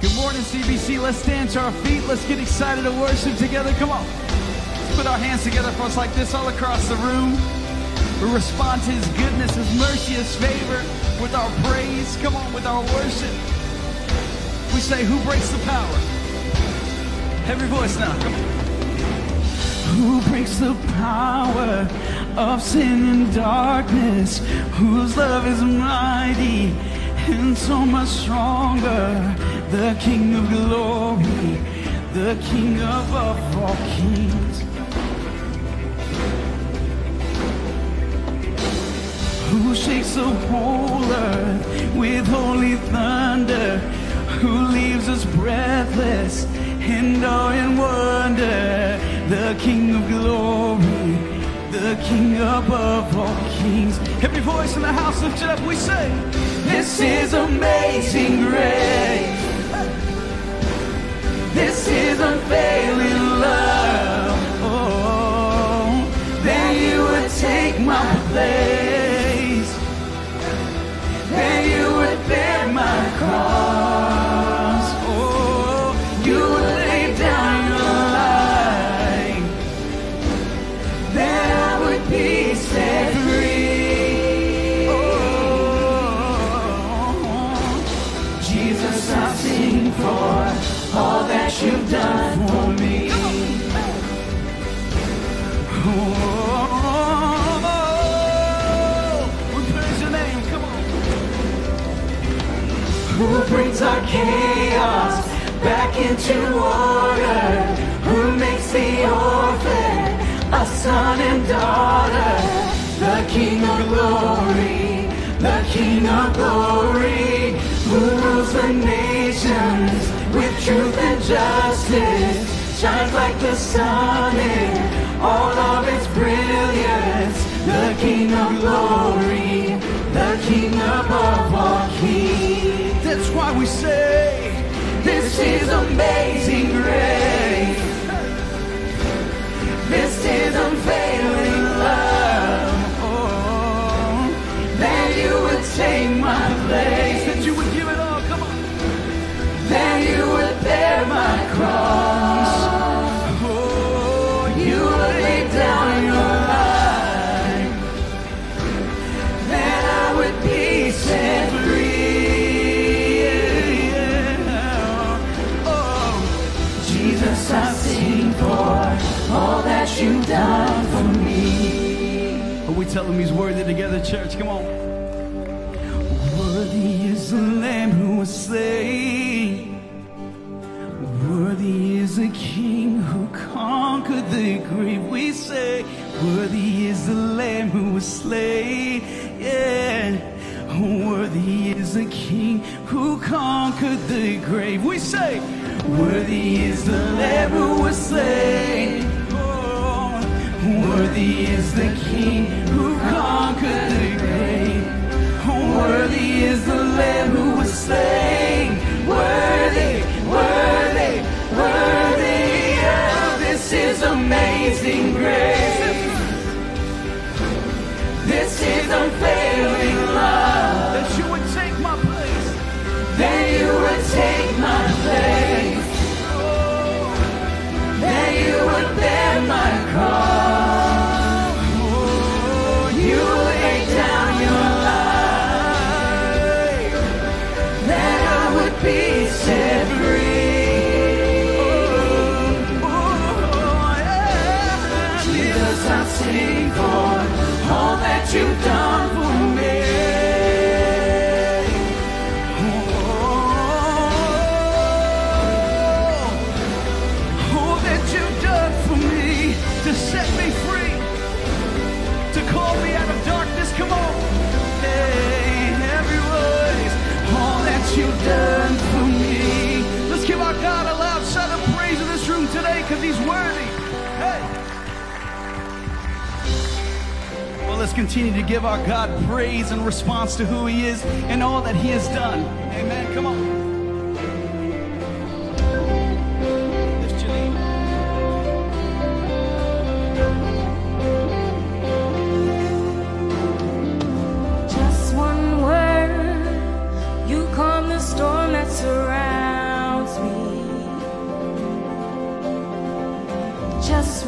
Good morning, CBC. Let's stand to our feet. Let's get excited to worship together. Come on. Let's put our hands together for us like this all across the room. We respond to His goodness, His mercy, His favor with our praise. Come on, with our worship. We say, Who breaks the power? Every voice now. Come on. Who breaks the power of sin and darkness? Whose love is mighty and so much stronger? The King of glory, the King above all kings. Who shakes the whole earth with holy thunder? Who leaves us breathless in awe and wonder? The King of glory, the King above all kings. Every voice in the house lifted up. We say, This is amazing grace. Is unfailing love. Oh, that you would take my place. Into order? Who makes the orphan a son and daughter? The King of glory, the King of glory, who rules the nations with truth and justice, shines like the sun in all of its brilliance. The King of glory, the King above all kings. That's why we say, This is amazing grace. This is unfailing love. Oh, that you would take my place. That you would give it all. Come on. That you would bear my cross. You've done for me. Are we tell him he's worthy together, church? Come on. Worthy is the Lamb who was slain. Worthy is the King who conquered the grave. We say, Worthy is the Lamb who was slain. Yeah. Worthy is the King who conquered the grave. We say, Worthy is the Lamb who was slain. Worthy is the King who conquered the grave. Worthy is the Lamb who was slain. Worthy, worthy, worthy. Oh, this is amazing grace. This is unfailing love. That you would take my place. That you would take my place. That you would bear my cross. continue to give our God praise in response to who He is and all that He has done. Amen. Come on.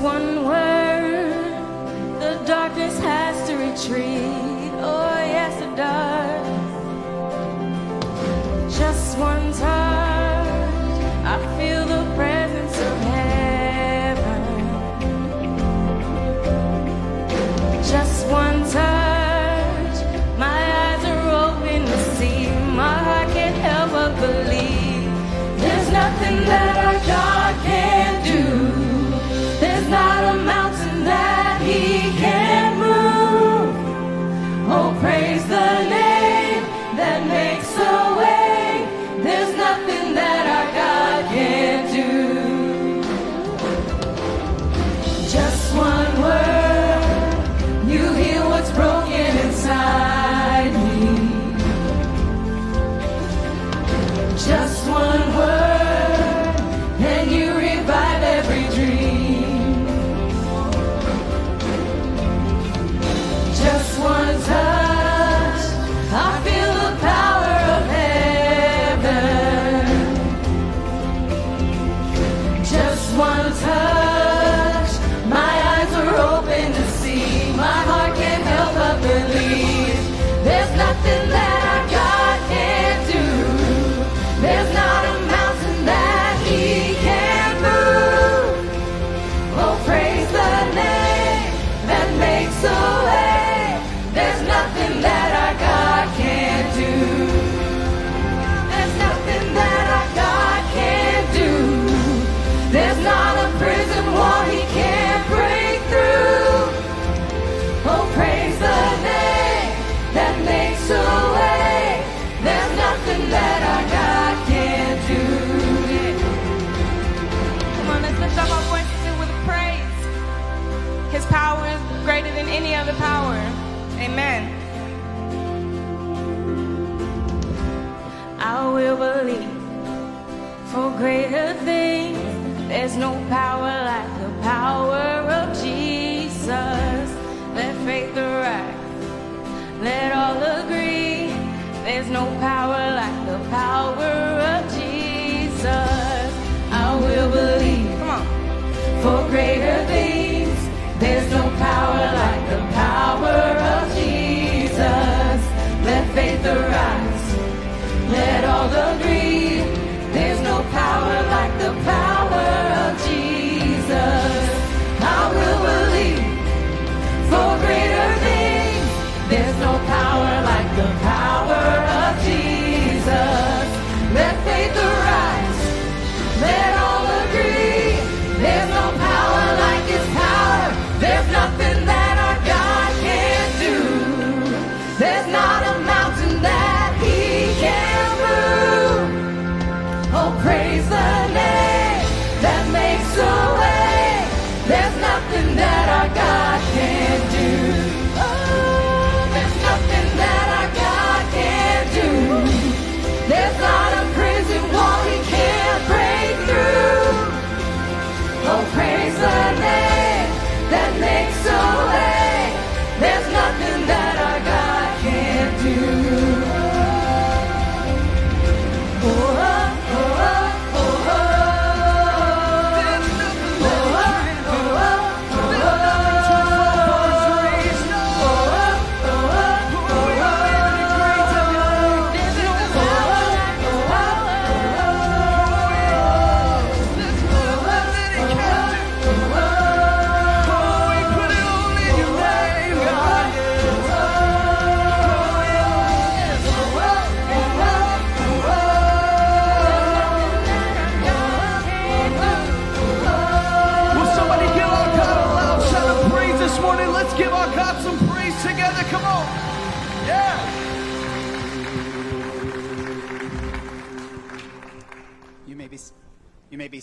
one greater things. There's no power like the power of Jesus. Let faith arise. Let all agree. There's no power like the power of Jesus. I will believe. Come on. For greater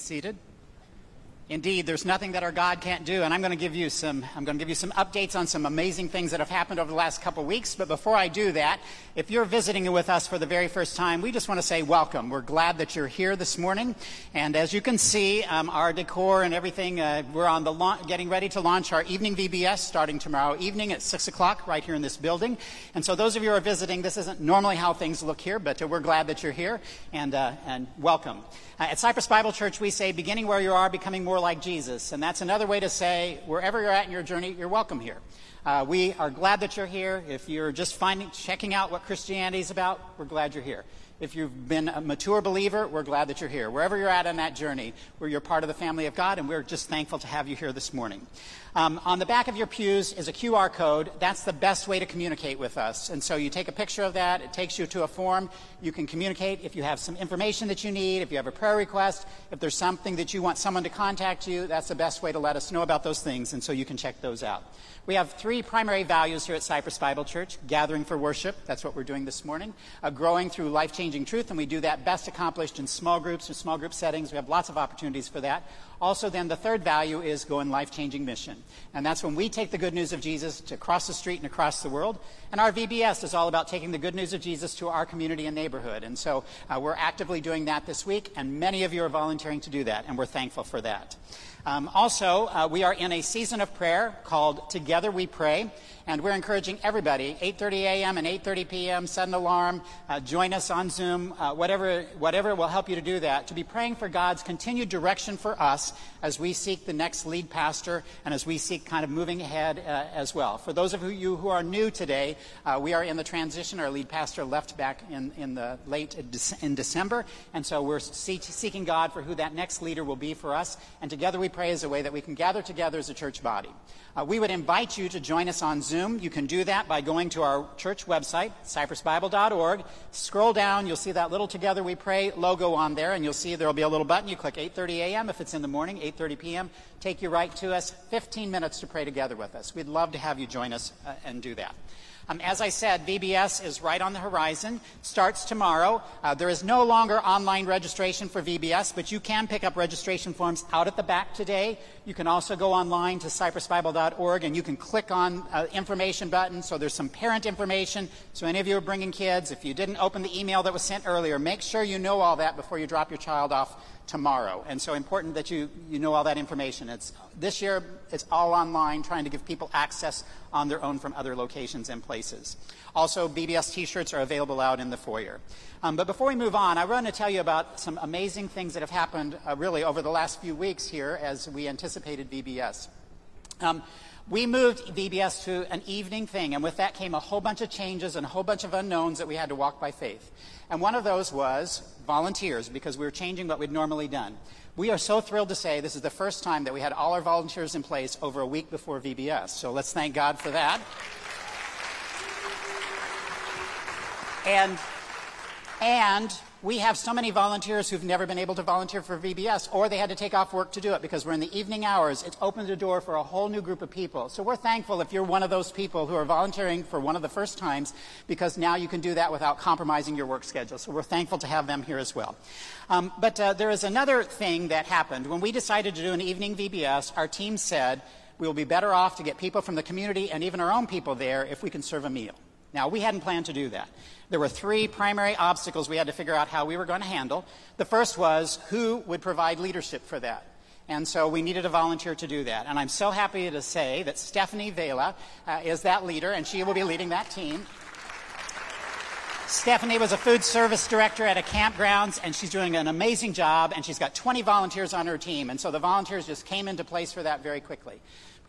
seated. Indeed, there's nothing that our God can't do, and I'm going to give you some I'm going to give you some updates on some amazing things that have happened over the last couple weeks, but before I do that, if you're visiting with us for the very first time, we just want to say welcome. We're glad that you're here this morning, and as you can see, um, our decor and everything, uh, we're on the la- getting ready to launch our evening VBS starting tomorrow evening at 6 o'clock right here in this building, and so those of you who are visiting, this isn't normally how things look here, but uh, we're glad that you're here, and, uh, and welcome. Uh, at Cypress Bible Church, we say, beginning where you are, becoming more like Jesus. And that's another way to say, wherever you're at in your journey, you're welcome here. Uh, we are glad that you're here. If you're just finding, checking out what Christianity is about, we're glad you're here. If you've been a mature believer, we're glad that you're here. Wherever you're at on that journey, where you're part of the family of God, and we're just thankful to have you here this morning. Um, on the back of your pews is a QR code. That's the best way to communicate with us. And so you take a picture of that, it takes you to a form. You can communicate if you have some information that you need, if you have a prayer request, if there's something that you want someone to contact you, that's the best way to let us know about those things, and so you can check those out. We have three primary values here at Cypress Bible Church gathering for worship, that's what we're doing this morning, uh, growing through life changing truth, and we do that best accomplished in small groups or small group settings. We have lots of opportunities for that. Also, then, the third value is go in life changing mission. And that's when we take the good news of Jesus to across the street and across the world. And our VBS is all about taking the good news of Jesus to our community and neighborhood. And so uh, we're actively doing that this week, and many of you are volunteering to do that, and we're thankful for that. Um, also, uh, we are in a season of prayer called Together We Pray, and we're encouraging everybody, 8.30 a.m. and 8.30 p.m., set an alarm, uh, join us on Zoom, uh, whatever, whatever will help you to do that, to be praying for God's continued direction for us as we seek the next lead pastor and as we seek kind of moving ahead uh, as well. For those of you who are new today, uh, we are in the transition. Our lead pastor left back in, in the late in December, and so we're seeking God for who that next leader will be for us, and together we pray as a way that we can gather together as a church body. Uh, we would invite you to join us on Zoom. You can do that by going to our church website, cypressbible.org. Scroll down, you'll see that little Together We Pray logo on there, and you'll see there'll be a little button. You click 8.30 a.m. if it's in the morning, 8.30 p.m. Take you right to us. 15 minutes to pray together with us. We'd love to have you join us uh, and do that. Um, as I said, VBS is right on the horizon, starts tomorrow. Uh, there is no longer online registration for VBS, but you can pick up registration forms out at the back today. You can also go online to cypressbible.org and you can click on uh, information button. So there's some parent information. So any of you are bringing kids, if you didn't open the email that was sent earlier, make sure you know all that before you drop your child off tomorrow. And so important that you, you know all that information. It's, this year, it's all online, trying to give people access on their own from other locations and places. Also, VBS t-shirts are available out in the foyer. Um, but before we move on, I want to tell you about some amazing things that have happened uh, really over the last few weeks here as we anticipated VBS. Um, we moved VBS to an evening thing, and with that came a whole bunch of changes and a whole bunch of unknowns that we had to walk by faith. And one of those was volunteers, because we were changing what we'd normally done. We are so thrilled to say this is the first time that we had all our volunteers in place over a week before VBS. So let's thank God for that. And, and we have so many volunteers who've never been able to volunteer for VBS, or they had to take off work to do it because we're in the evening hours. It's opened the door for a whole new group of people. So we're thankful if you're one of those people who are volunteering for one of the first times because now you can do that without compromising your work schedule. So we're thankful to have them here as well. Um, but uh, there is another thing that happened. When we decided to do an evening VBS, our team said we will be better off to get people from the community and even our own people there if we can serve a meal. Now, we hadn't planned to do that. There were three primary obstacles we had to figure out how we were going to handle. The first was who would provide leadership for that. And so we needed a volunteer to do that. And I'm so happy to say that Stephanie Vela uh, is that leader, and she will be leading that team. Stephanie was a food service director at a campgrounds, and she's doing an amazing job, and she's got 20 volunteers on her team. And so the volunteers just came into place for that very quickly.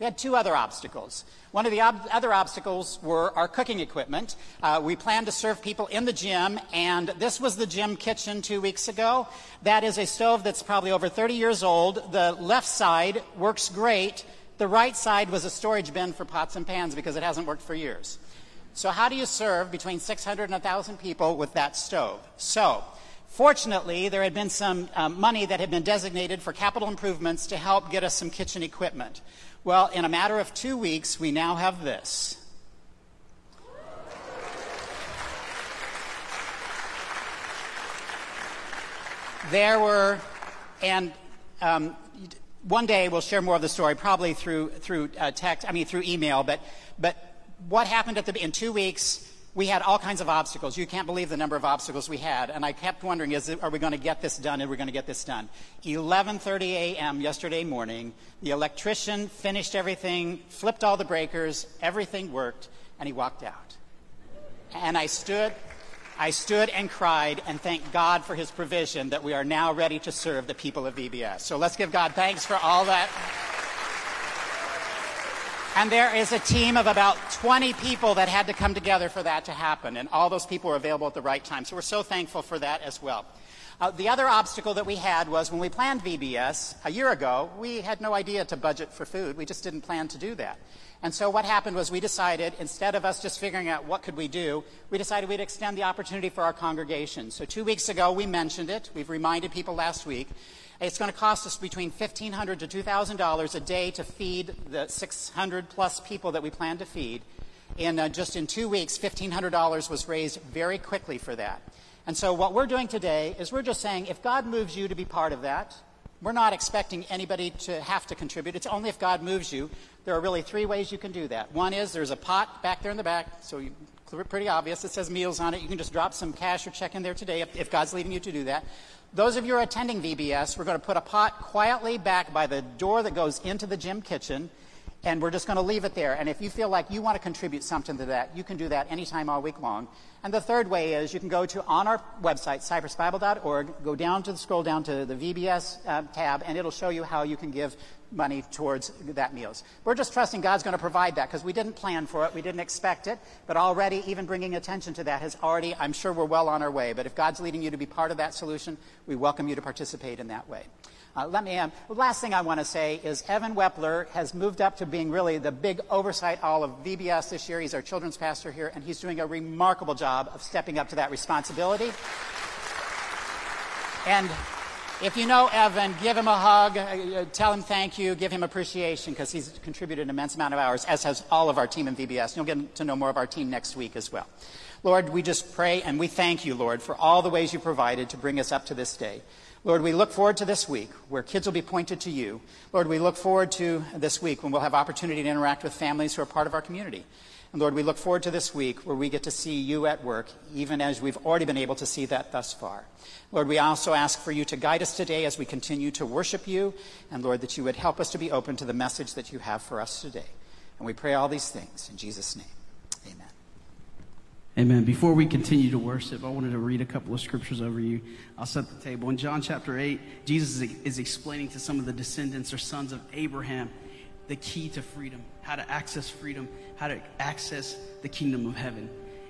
We had two other obstacles. One of the ob- other obstacles were our cooking equipment. Uh, we planned to serve people in the gym, and this was the gym kitchen two weeks ago. That is a stove that's probably over 30 years old. The left side works great. The right side was a storage bin for pots and pans because it hasn't worked for years. So, how do you serve between 600 and 1,000 people with that stove? So, Fortunately, there had been some um, money that had been designated for capital improvements to help get us some kitchen equipment. Well, in a matter of two weeks, we now have this. There were, and um, one day we'll share more of the story, probably through through uh, text. I mean, through email. But but what happened at the in two weeks? We had all kinds of obstacles. You can't believe the number of obstacles we had. And I kept wondering, is it, are we going to get this done? Are we going to get this done? 11.30 a.m. yesterday morning, the electrician finished everything, flipped all the breakers, everything worked, and he walked out. And I stood, I stood and cried and thanked God for his provision that we are now ready to serve the people of VBS. So let's give God thanks for all that. And there is a team of about 20 people that had to come together for that to happen, and all those people were available at the right time. So we're so thankful for that as well. Uh, the other obstacle that we had was when we planned VBS a year ago, we had no idea to budget for food. We just didn't plan to do that. And so what happened was we decided, instead of us just figuring out what could we do, we decided we'd extend the opportunity for our congregation. So two weeks ago, we mentioned it. We've reminded people last week. It's going to cost us between 1,500 to $2,000 a day to feed the 600 plus people that we plan to feed. And uh, just in two weeks, $1,500 was raised very quickly for that. And so what we're doing today is we're just saying if God moves you to be part of that, we're not expecting anybody to have to contribute. It's only if God moves you. There are really three ways you can do that. One is there's a pot back there in the back, so you, pretty obvious. It says meals on it. You can just drop some cash or check in there today if, if God's leading you to do that. Those of you who are attending VBS, we're going to put a pot quietly back by the door that goes into the gym kitchen and we're just going to leave it there. And if you feel like you want to contribute something to that, you can do that anytime all week long. And the third way is you can go to on our website, cypressbible.org, go down to the scroll down to the VBS uh, tab, and it'll show you how you can give money towards that meals. We're just trusting God's going to provide that because we didn't plan for it, we didn't expect it, but already even bringing attention to that has already, I'm sure we're well on our way. But if God's leading you to be part of that solution, we welcome you to participate in that way. Uh, let me, um, last thing I want to say is Evan Wepler has moved up to being really the big oversight all of VBS this year. He's our children's pastor here, and he's doing a remarkable job of stepping up to that responsibility. And if you know Evan, give him a hug, uh, uh tell him thank you, give him appreciation because he's contributed an immense amount of hours, as has all of our team in VBS. You'll get to know more of our team next week as well. Lord, we just pray and we thank you, Lord, for all the ways you provided to bring us up to this day. Lord, we look forward to this week where kids will be pointed to you. Lord, we look forward to this week when we'll have opportunity to interact with families who are part of our community. And Lord, we look forward to this week where we get to see you at work, even as we've already been able to see that thus far. Lord, we also ask for you to guide us today as we continue to worship you, and Lord, that you would help us to be open to the message that you have for us today. And we pray all these things in Jesus' name. Amen. Before we continue to worship, I wanted to read a couple of scriptures over you. I'll set the table. In John chapter 8, Jesus is explaining to some of the descendants or sons of Abraham the key to freedom, how to access freedom, how to access the kingdom of heaven.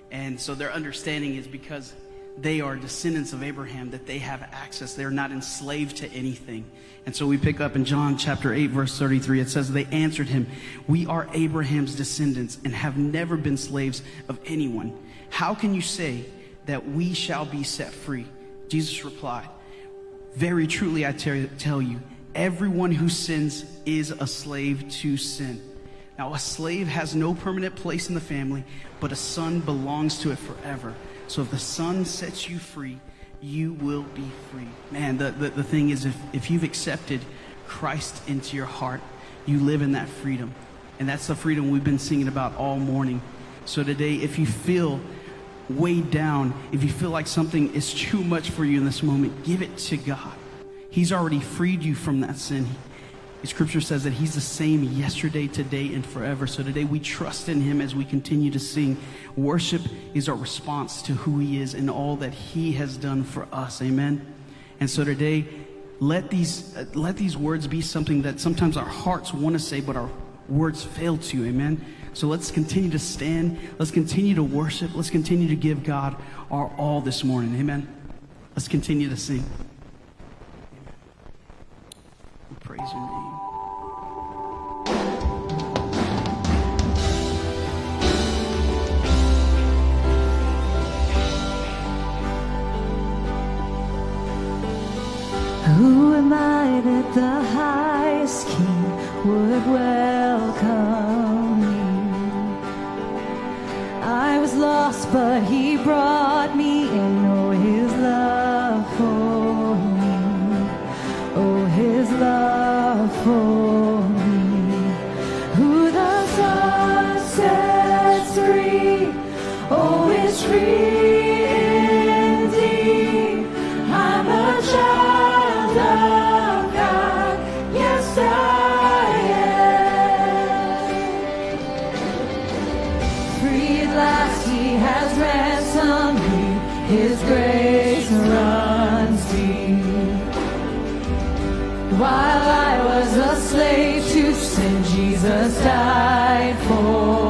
And so their understanding is because they are descendants of Abraham that they have access. They're not enslaved to anything. And so we pick up in John chapter 8, verse 33. It says, They answered him, We are Abraham's descendants and have never been slaves of anyone. How can you say that we shall be set free? Jesus replied, Very truly I tell you, everyone who sins is a slave to sin. Now, a slave has no permanent place in the family, but a son belongs to it forever. So if the son sets you free, you will be free. Man, the, the, the thing is, if, if you've accepted Christ into your heart, you live in that freedom. And that's the freedom we've been singing about all morning. So today, if you feel weighed down, if you feel like something is too much for you in this moment, give it to God. He's already freed you from that sin. Scripture says that He's the same yesterday, today, and forever. So today we trust in Him as we continue to sing. Worship is our response to who He is and all that He has done for us. Amen. And so today, let these uh, let these words be something that sometimes our hearts want to say, but our words fail to. Amen. So let's continue to stand. Let's continue to worship. Let's continue to give God our all this morning. Amen. Let's continue to sing. We praise your name. Who am I that the highest king would welcome was lost, but he brought me in. While I was a slave to sin, Jesus died for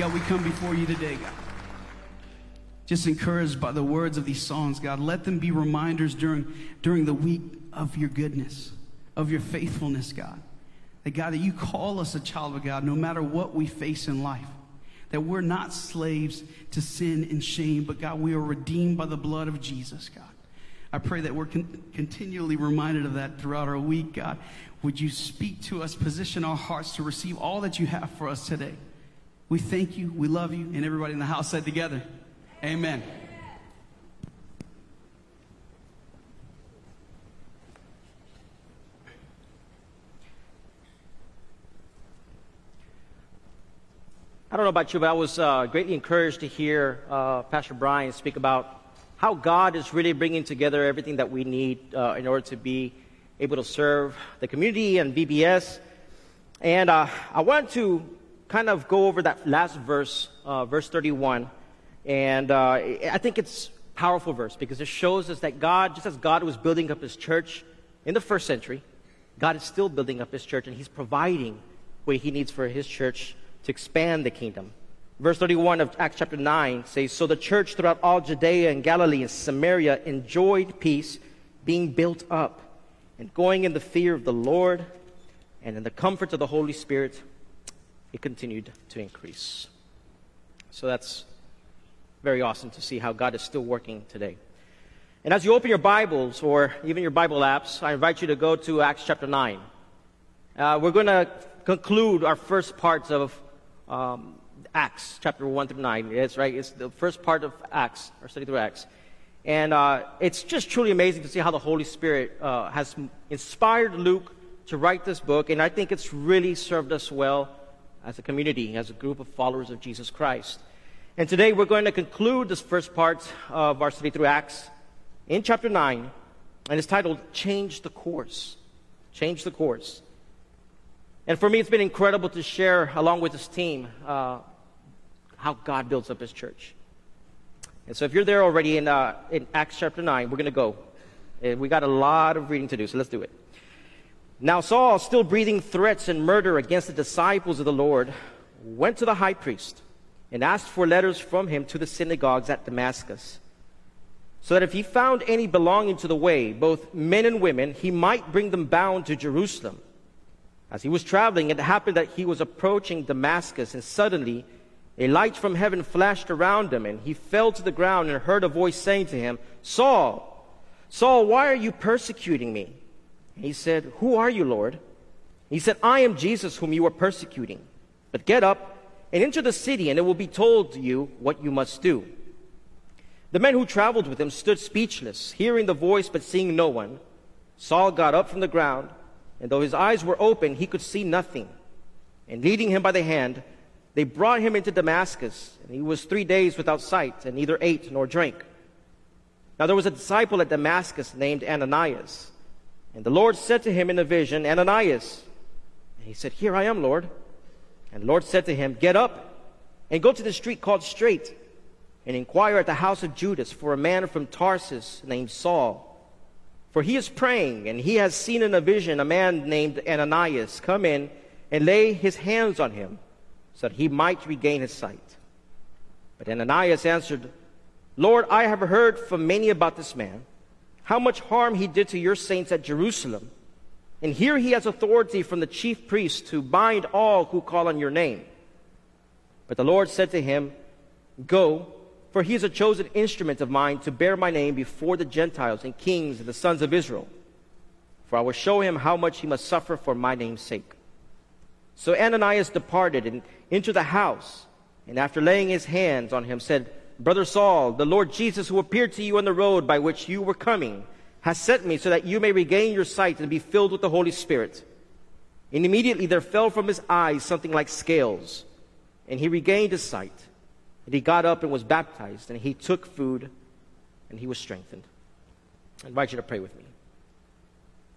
God, we come before you today, God. Just encouraged by the words of these songs, God. Let them be reminders during, during the week of your goodness, of your faithfulness, God. That, God, that you call us a child of God no matter what we face in life. That we're not slaves to sin and shame, but, God, we are redeemed by the blood of Jesus, God. I pray that we're con- continually reminded of that throughout our week, God. Would you speak to us, position our hearts to receive all that you have for us today? We thank you, we love you, and everybody in the house said together, Amen. I don't know about you, but I was uh, greatly encouraged to hear uh, Pastor Brian speak about how God is really bringing together everything that we need uh, in order to be able to serve the community and VBS. And uh, I wanted to kind of go over that last verse, uh, verse 31. And uh, I think it's powerful verse because it shows us that God, just as God was building up his church in the first century, God is still building up his church and he's providing what he needs for his church to expand the kingdom. Verse 31 of Acts chapter 9 says, So the church throughout all Judea and Galilee and Samaria enjoyed peace, being built up, and going in the fear of the Lord and in the comfort of the Holy Spirit, it continued to increase. So that's very awesome to see how God is still working today. And as you open your Bibles or even your Bible apps, I invite you to go to Acts chapter 9. Uh, we're going to conclude our first parts of um, Acts chapter 1 through 9. It's right, it's the first part of Acts, our study through Acts. And uh, it's just truly amazing to see how the Holy Spirit uh, has inspired Luke to write this book. And I think it's really served us well as a community, as a group of followers of Jesus Christ. And today we're going to conclude this first part of our study through Acts in chapter 9. And it's titled Change the Course. Change the Course. And for me, it's been incredible to share, along with this team, uh, how God builds up His church. And so, if you're there already in, uh, in Acts chapter 9, we're going to go. We got a lot of reading to do, so let's do it. Now, Saul, still breathing threats and murder against the disciples of the Lord, went to the high priest and asked for letters from him to the synagogues at Damascus, so that if he found any belonging to the way, both men and women, he might bring them bound to Jerusalem. As he was traveling, it happened that he was approaching Damascus, and suddenly a light from heaven flashed around him, and he fell to the ground and heard a voice saying to him, Saul, Saul, why are you persecuting me? He said, Who are you, Lord? He said, I am Jesus whom you are persecuting. But get up and enter the city, and it will be told to you what you must do. The men who traveled with him stood speechless, hearing the voice but seeing no one. Saul got up from the ground and though his eyes were open, he could see nothing. And leading him by the hand, they brought him into Damascus, and he was three days without sight, and neither ate nor drank. Now there was a disciple at Damascus named Ananias. And the Lord said to him in a vision, Ananias. And he said, Here I am, Lord. And the Lord said to him, Get up and go to the street called Straight, and inquire at the house of Judas for a man from Tarsus named Saul for he is praying, and he has seen in a vision a man named Ananias come in and lay his hands on him so that he might regain his sight. But Ananias answered, Lord, I have heard from many about this man, how much harm he did to your saints at Jerusalem. And here he has authority from the chief priest to bind all who call on your name. But the Lord said to him, Go for he is a chosen instrument of mine to bear my name before the Gentiles and kings and the sons of Israel. For I will show him how much he must suffer for my name's sake. So Ananias departed and into the house, and after laying his hands on him, said, Brother Saul, the Lord Jesus, who appeared to you on the road by which you were coming, has sent me so that you may regain your sight and be filled with the Holy Spirit. And immediately there fell from his eyes something like scales, and he regained his sight. And he got up and was baptized, and he took food, and he was strengthened. I invite you to pray with me.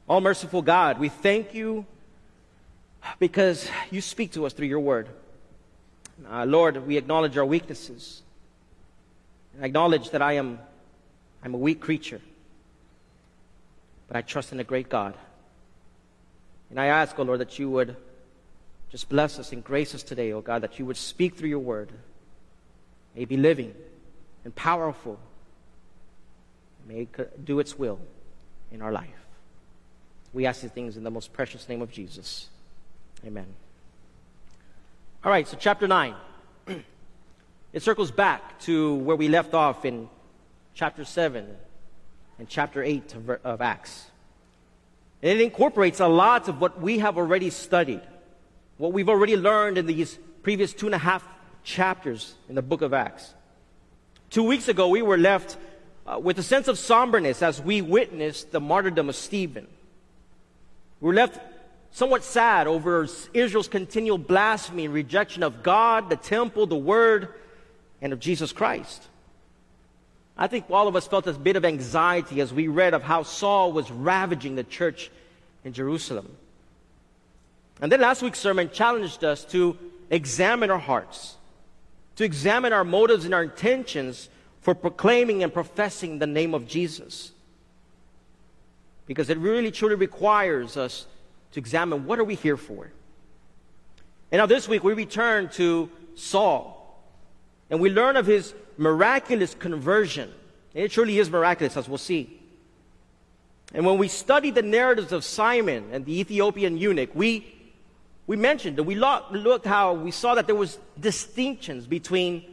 All merciful God, we thank you because you speak to us through your word. Uh, Lord, we acknowledge our weaknesses. Acknowledge that I am I'm a weak creature. But I trust in a great God. And I ask, oh Lord, that you would just bless us and grace us today, oh God, that you would speak through your word may be living and powerful, may do its will in our life. We ask these things in the most precious name of Jesus. Amen. All right, so chapter 9. It circles back to where we left off in chapter 7 and chapter 8 of, of Acts. And it incorporates a lot of what we have already studied, what we've already learned in these previous two and a half chapters in the book of Acts. Two weeks ago, we were left uh, with a sense of somberness as we witnessed the martyrdom of Stephen. We were left somewhat sad over Israel's continual blasphemy and rejection of God, the temple, the word, and of Jesus Christ. I think all of us felt a bit of anxiety as we read of how Saul was ravaging the church in Jerusalem. And then last week's sermon challenged us to examine our hearts to examine our motives and our intentions for proclaiming and professing the name of Jesus. Because it really truly requires us to examine what are we here for. And now this week we return to Saul and we learn of his miraculous conversion. It truly is miraculous, as we'll see. And when we study the narratives of Simon and the Ethiopian eunuch, we we mentioned that we looked how we saw that there was distinctions between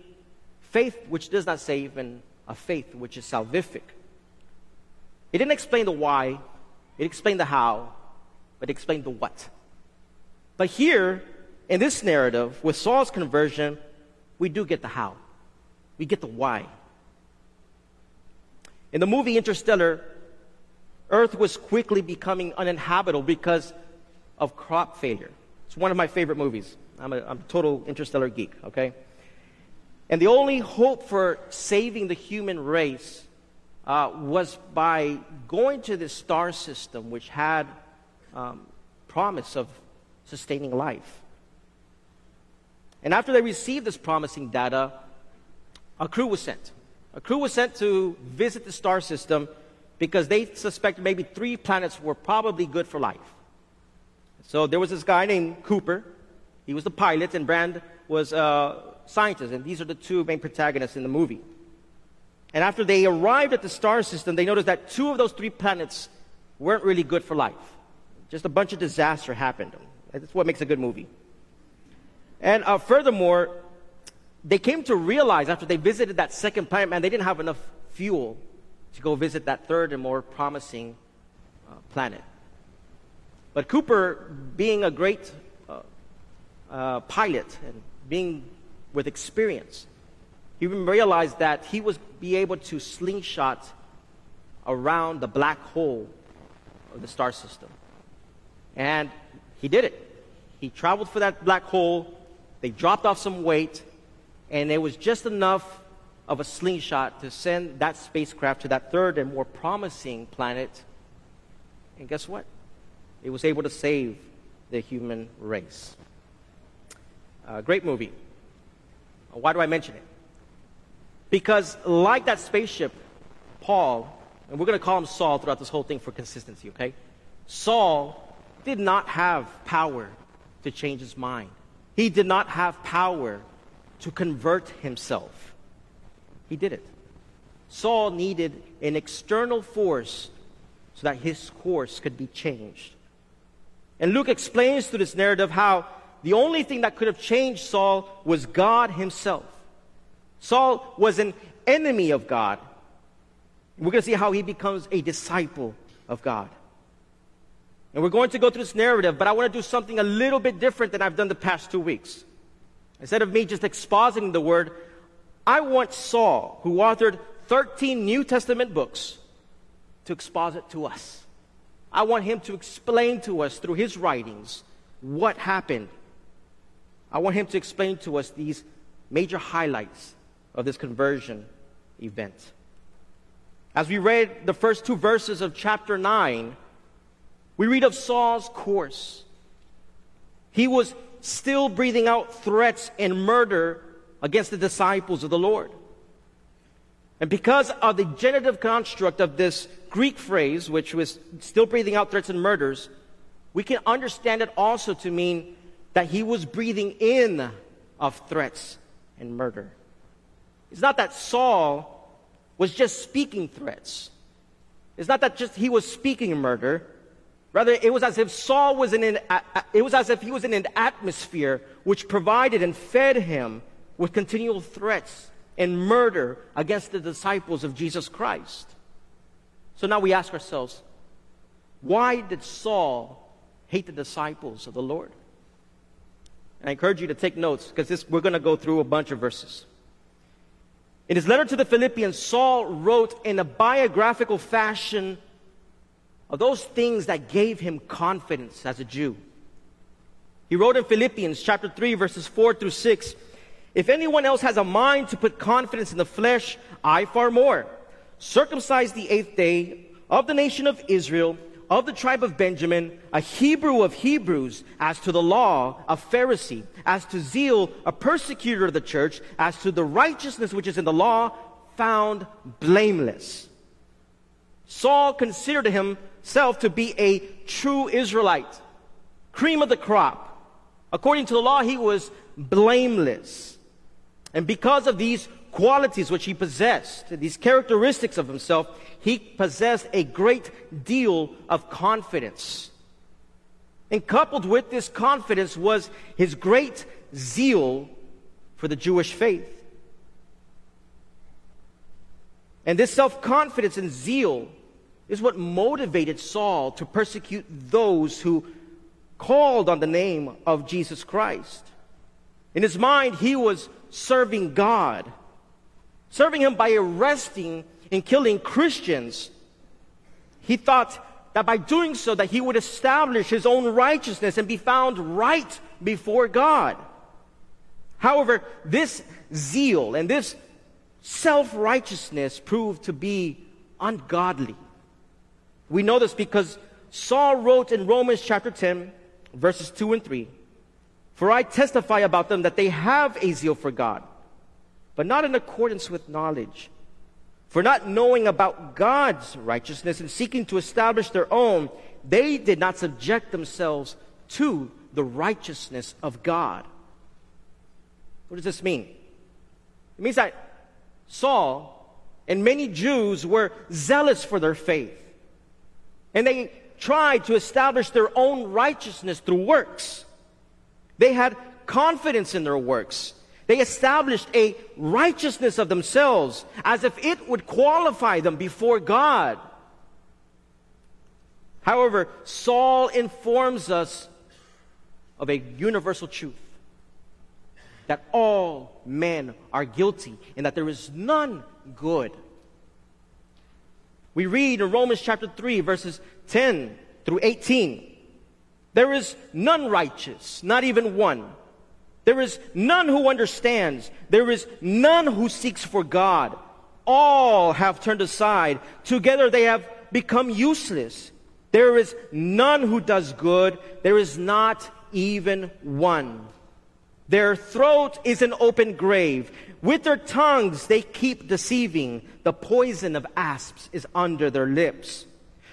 faith which does not save and a faith which is salvific. It didn't explain the why, it explained the how, but it explained the what. But here, in this narrative, with Saul's conversion, we do get the how. We get the why. In the movie Interstellar, Earth was quickly becoming uninhabitable because of crop failure. It's one of my favorite movies. I'm a, I'm a total interstellar geek, okay? And the only hope for saving the human race uh, was by going to this star system, which had um, promise of sustaining life. And after they received this promising data, a crew was sent. A crew was sent to visit the star system because they suspected maybe three planets were probably good for life. So there was this guy named Cooper. He was the pilot, and Brand was a scientist. And these are the two main protagonists in the movie. And after they arrived at the star system, they noticed that two of those three planets weren't really good for life. Just a bunch of disaster happened. That's what makes a good movie. And uh, furthermore, they came to realize after they visited that second planet, man, they didn't have enough fuel to go visit that third and more promising uh, planet. But Cooper, being a great uh, uh, pilot and being with experience, he realized that he was be able to slingshot around the black hole of the star system. And he did it. He traveled for that black hole. They dropped off some weight, and it was just enough of a slingshot to send that spacecraft to that third and more promising planet. And guess what? It was able to save the human race. Uh, great movie. Why do I mention it? Because, like that spaceship, Paul, and we're going to call him Saul throughout this whole thing for consistency, okay? Saul did not have power to change his mind. He did not have power to convert himself. He did it. Saul needed an external force so that his course could be changed. And Luke explains through this narrative how the only thing that could have changed Saul was God himself. Saul was an enemy of God. We're going to see how he becomes a disciple of God. And we're going to go through this narrative, but I want to do something a little bit different than I've done the past two weeks. Instead of me just expositing the word, I want Saul, who authored 13 New Testament books, to exposit to us. I want him to explain to us through his writings what happened. I want him to explain to us these major highlights of this conversion event. As we read the first two verses of chapter 9, we read of Saul's course. He was still breathing out threats and murder against the disciples of the Lord. And because of the genitive construct of this Greek phrase, which was still breathing out threats and murders, we can understand it also to mean that he was breathing in of threats and murder. It's not that Saul was just speaking threats. It's not that just he was speaking murder. Rather, it was as if Saul was in an, it was as if he was in an atmosphere which provided and fed him with continual threats and murder against the disciples of Jesus Christ. So now we ask ourselves, why did Saul hate the disciples of the Lord? And I encourage you to take notes because we're going to go through a bunch of verses. In his letter to the Philippians, Saul wrote in a biographical fashion of those things that gave him confidence as a Jew. He wrote in Philippians chapter 3 verses 4 through 6, if anyone else has a mind to put confidence in the flesh, I far more. Circumcised the eighth day of the nation of Israel, of the tribe of Benjamin, a Hebrew of Hebrews, as to the law, a Pharisee, as to zeal, a persecutor of the church, as to the righteousness which is in the law, found blameless. Saul considered himself to be a true Israelite, cream of the crop. According to the law, he was blameless. And because of these qualities which he possessed, these characteristics of himself, he possessed a great deal of confidence. And coupled with this confidence was his great zeal for the Jewish faith. And this self confidence and zeal is what motivated Saul to persecute those who called on the name of Jesus Christ. In his mind, he was serving God, serving him by arresting and killing Christians. He thought that by doing so that he would establish his own righteousness and be found right before God. However, this zeal and this self-righteousness proved to be ungodly. We know this because Saul wrote in Romans chapter 10, verses 2 and 3, For I testify about them that they have a zeal for God, but not in accordance with knowledge. For not knowing about God's righteousness and seeking to establish their own, they did not subject themselves to the righteousness of God. What does this mean? It means that Saul and many Jews were zealous for their faith. And they tried to establish their own righteousness through works. They had confidence in their works. They established a righteousness of themselves as if it would qualify them before God. However, Saul informs us of a universal truth that all men are guilty and that there is none good. We read in Romans chapter 3, verses 10 through 18 there is none righteous, not even one. There is none who understands. There is none who seeks for God. All have turned aside. Together they have become useless. There is none who does good. There is not even one. Their throat is an open grave. With their tongues they keep deceiving. The poison of asps is under their lips,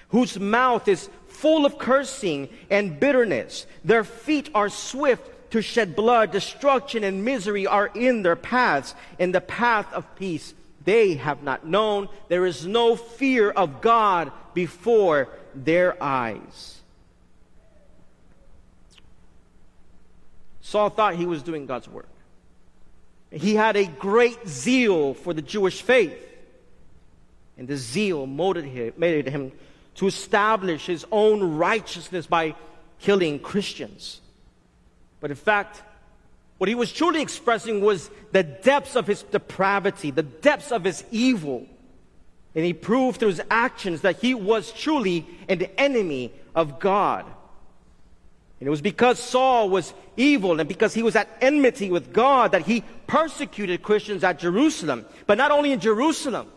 whose mouth is full of cursing and bitterness. Their feet are swift to shed blood. Destruction and misery are in their paths. In the path of peace they have not known. There is no fear of God before their eyes. Saul thought he was doing God's work. He had a great zeal for the Jewish faith. And the zeal motivated him to establish his own righteousness by killing Christians. But in fact, what he was truly expressing was the depths of his depravity, the depths of his evil. And he proved through his actions that he was truly an enemy of God. And it was because Saul was evil and because he was at enmity with God that he persecuted Christians at Jerusalem. But not only in Jerusalem.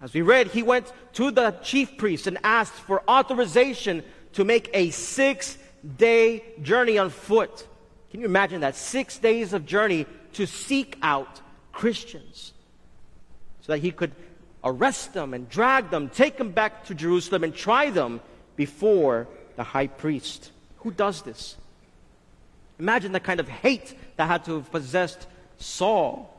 As we read, he went to the chief priest and asked for authorization to make a six day journey on foot. Can you imagine that? Six days of journey to seek out Christians so that he could arrest them and drag them, take them back to Jerusalem and try them before the high priest. Who does this? Imagine the kind of hate that had to have possessed Saul.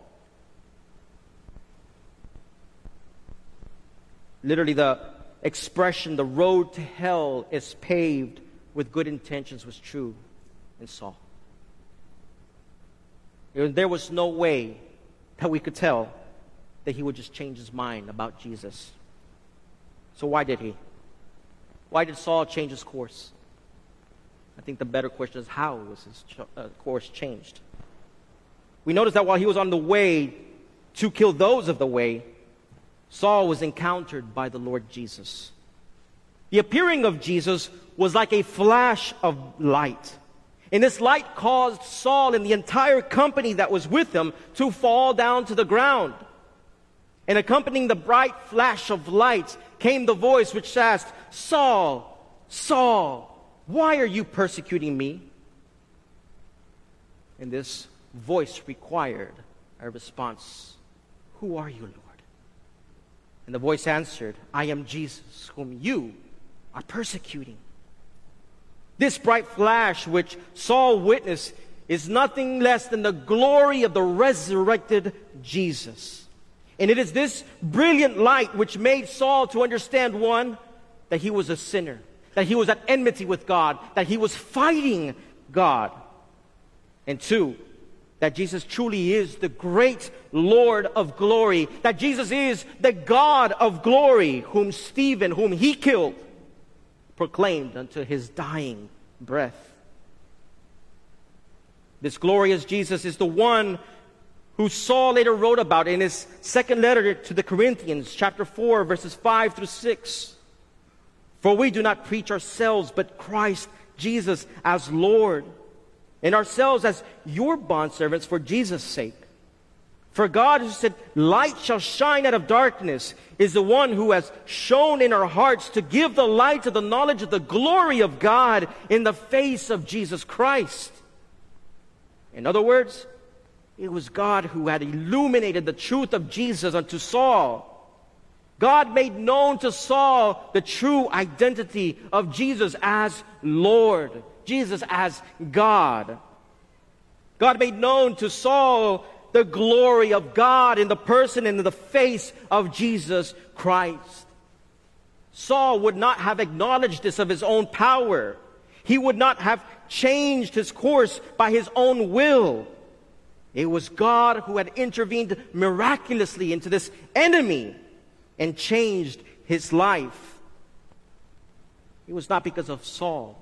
Literally, the expression, the road to hell is paved with good intentions, was true in Saul. There was no way that we could tell that he would just change his mind about Jesus. So, why did he? Why did Saul change his course? I think the better question is how was his ch- uh, course changed? We notice that while he was on the way to kill those of the way, Saul was encountered by the Lord Jesus. The appearing of Jesus was like a flash of light. And this light caused Saul and the entire company that was with him to fall down to the ground. And accompanying the bright flash of light came the voice which asked, Saul, Saul, why are you persecuting me? And this voice required a response Who are you, Lord? And the voice answered, I am Jesus, whom you are persecuting. This bright flash which Saul witnessed is nothing less than the glory of the resurrected Jesus. And it is this brilliant light which made Saul to understand one, that he was a sinner, that he was at enmity with God, that he was fighting God. And two, that Jesus truly is the great Lord of glory, that Jesus is the God of glory, whom Stephen, whom he killed, proclaimed unto his dying breath. This glorious Jesus is the one who Saul later wrote about in his second letter to the Corinthians, chapter 4, verses 5 through 6. For we do not preach ourselves, but Christ Jesus as Lord, and ourselves as your bondservants for Jesus' sake. For God, who said, Light shall shine out of darkness, is the one who has shown in our hearts to give the light of the knowledge of the glory of God in the face of Jesus Christ. In other words, it was God who had illuminated the truth of Jesus unto Saul. God made known to Saul the true identity of Jesus as Lord, Jesus as God. God made known to Saul the glory of God in the person and in the face of Jesus Christ. Saul would not have acknowledged this of his own power. He would not have changed his course by his own will. It was God who had intervened miraculously into this enemy and changed his life. It was not because of Saul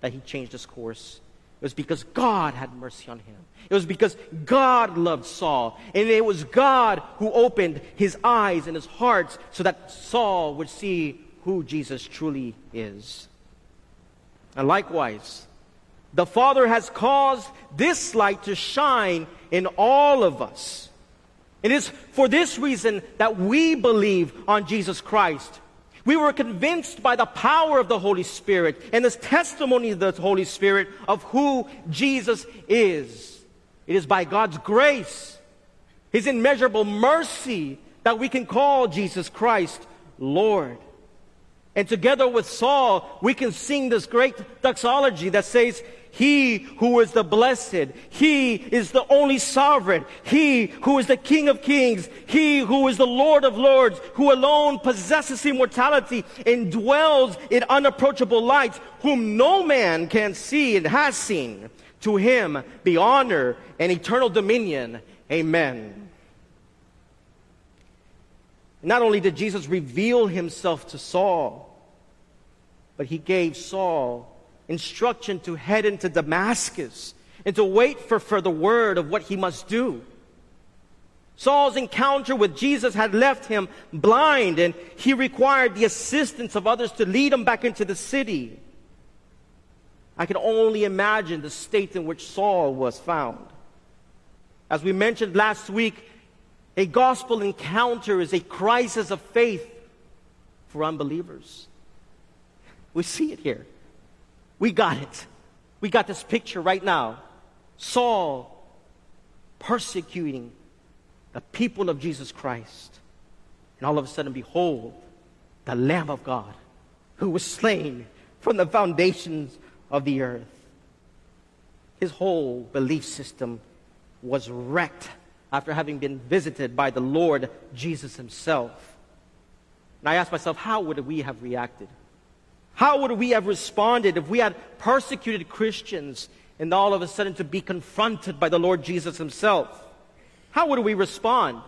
that he changed his course. It was because God had mercy on him. It was because God loved Saul. And it was God who opened his eyes and his heart so that Saul would see who Jesus truly is. And likewise, the Father has caused this light to shine in all of us. It is for this reason that we believe on Jesus Christ. We were convinced by the power of the Holy Spirit and this testimony of the Holy Spirit of who Jesus is. It is by God's grace, His immeasurable mercy, that we can call Jesus Christ Lord. And together with Saul, we can sing this great doxology that says, He who is the blessed, He is the only sovereign, He who is the King of kings, He who is the Lord of lords, who alone possesses immortality and dwells in unapproachable light, whom no man can see and has seen. To Him be honor and eternal dominion. Amen. Not only did Jesus reveal himself to Saul, but he gave Saul instruction to head into Damascus and to wait for, the word of what he must do. Saul's encounter with Jesus had left him blind, and he required the assistance of others to lead him back into the city. I can only imagine the state in which Saul was found. As we mentioned last week, a gospel encounter is a crisis of faith for unbelievers. We see it here. We got it. We got this picture right now. Saul persecuting the people of Jesus Christ. And all of a sudden, behold, the Lamb of God who was slain from the foundations of the earth. His whole belief system was wrecked after having been visited by the Lord Jesus himself. And I asked myself, how would we have reacted? How would we have responded if we had persecuted Christians and all of a sudden to be confronted by the Lord Jesus himself? How would we respond?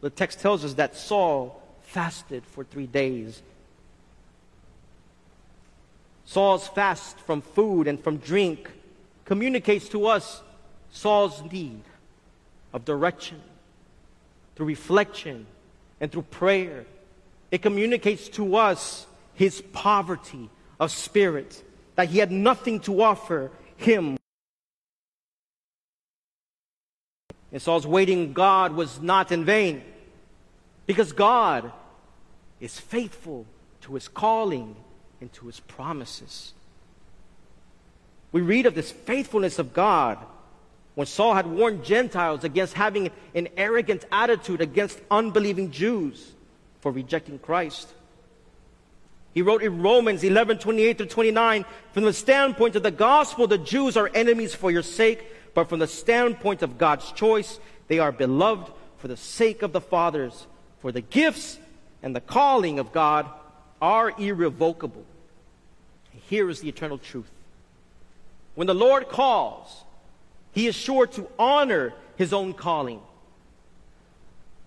The text tells us that Saul fasted for three days. Saul's fast from food and from drink communicates to us Saul's need of direction through reflection and through prayer. It communicates to us his poverty of spirit, that he had nothing to offer him. And Saul's waiting God was not in vain because God is faithful to his calling and to his promises. We read of this faithfulness of God when Saul had warned Gentiles against having an arrogant attitude against unbelieving Jews for rejecting Christ. He wrote in Romans 11, 28 to 29, from the standpoint of the gospel, the Jews are enemies for your sake, but from the standpoint of God's choice, they are beloved for the sake of the fathers. For the gifts and the calling of God are irrevocable. Here is the eternal truth. When the Lord calls, he is sure to honor his own calling.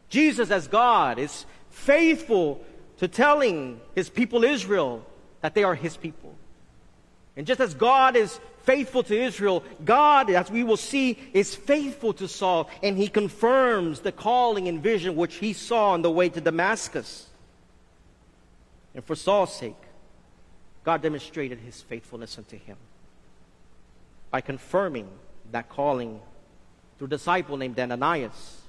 Jesus, as God, is faithful to telling his people Israel that they are his people. And just as God is faithful to Israel, God, as we will see, is faithful to Saul, and he confirms the calling and vision which he saw on the way to Damascus. And for Saul's sake, God demonstrated his faithfulness unto him by confirming that calling through a disciple named Ananias.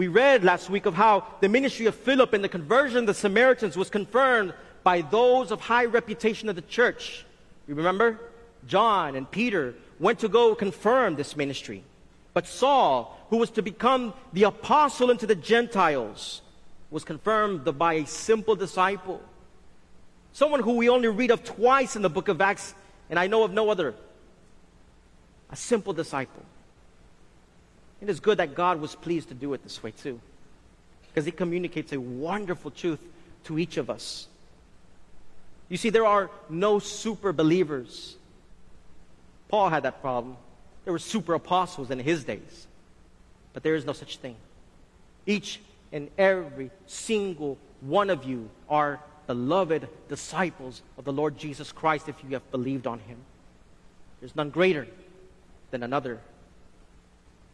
We read last week of how the ministry of Philip and the conversion of the Samaritans was confirmed by those of high reputation of the church. You remember? John and Peter went to go confirm this ministry. But Saul, who was to become the apostle unto the Gentiles, was confirmed by a simple disciple. Someone who we only read of twice in the book of Acts, and I know of no other. A simple disciple. It is good that God was pleased to do it this way too, because it communicates a wonderful truth to each of us. You see, there are no super believers. Paul had that problem. There were super apostles in his days. But there is no such thing. Each and every single one of you are beloved disciples of the Lord Jesus Christ if you have believed on him. There's none greater than another.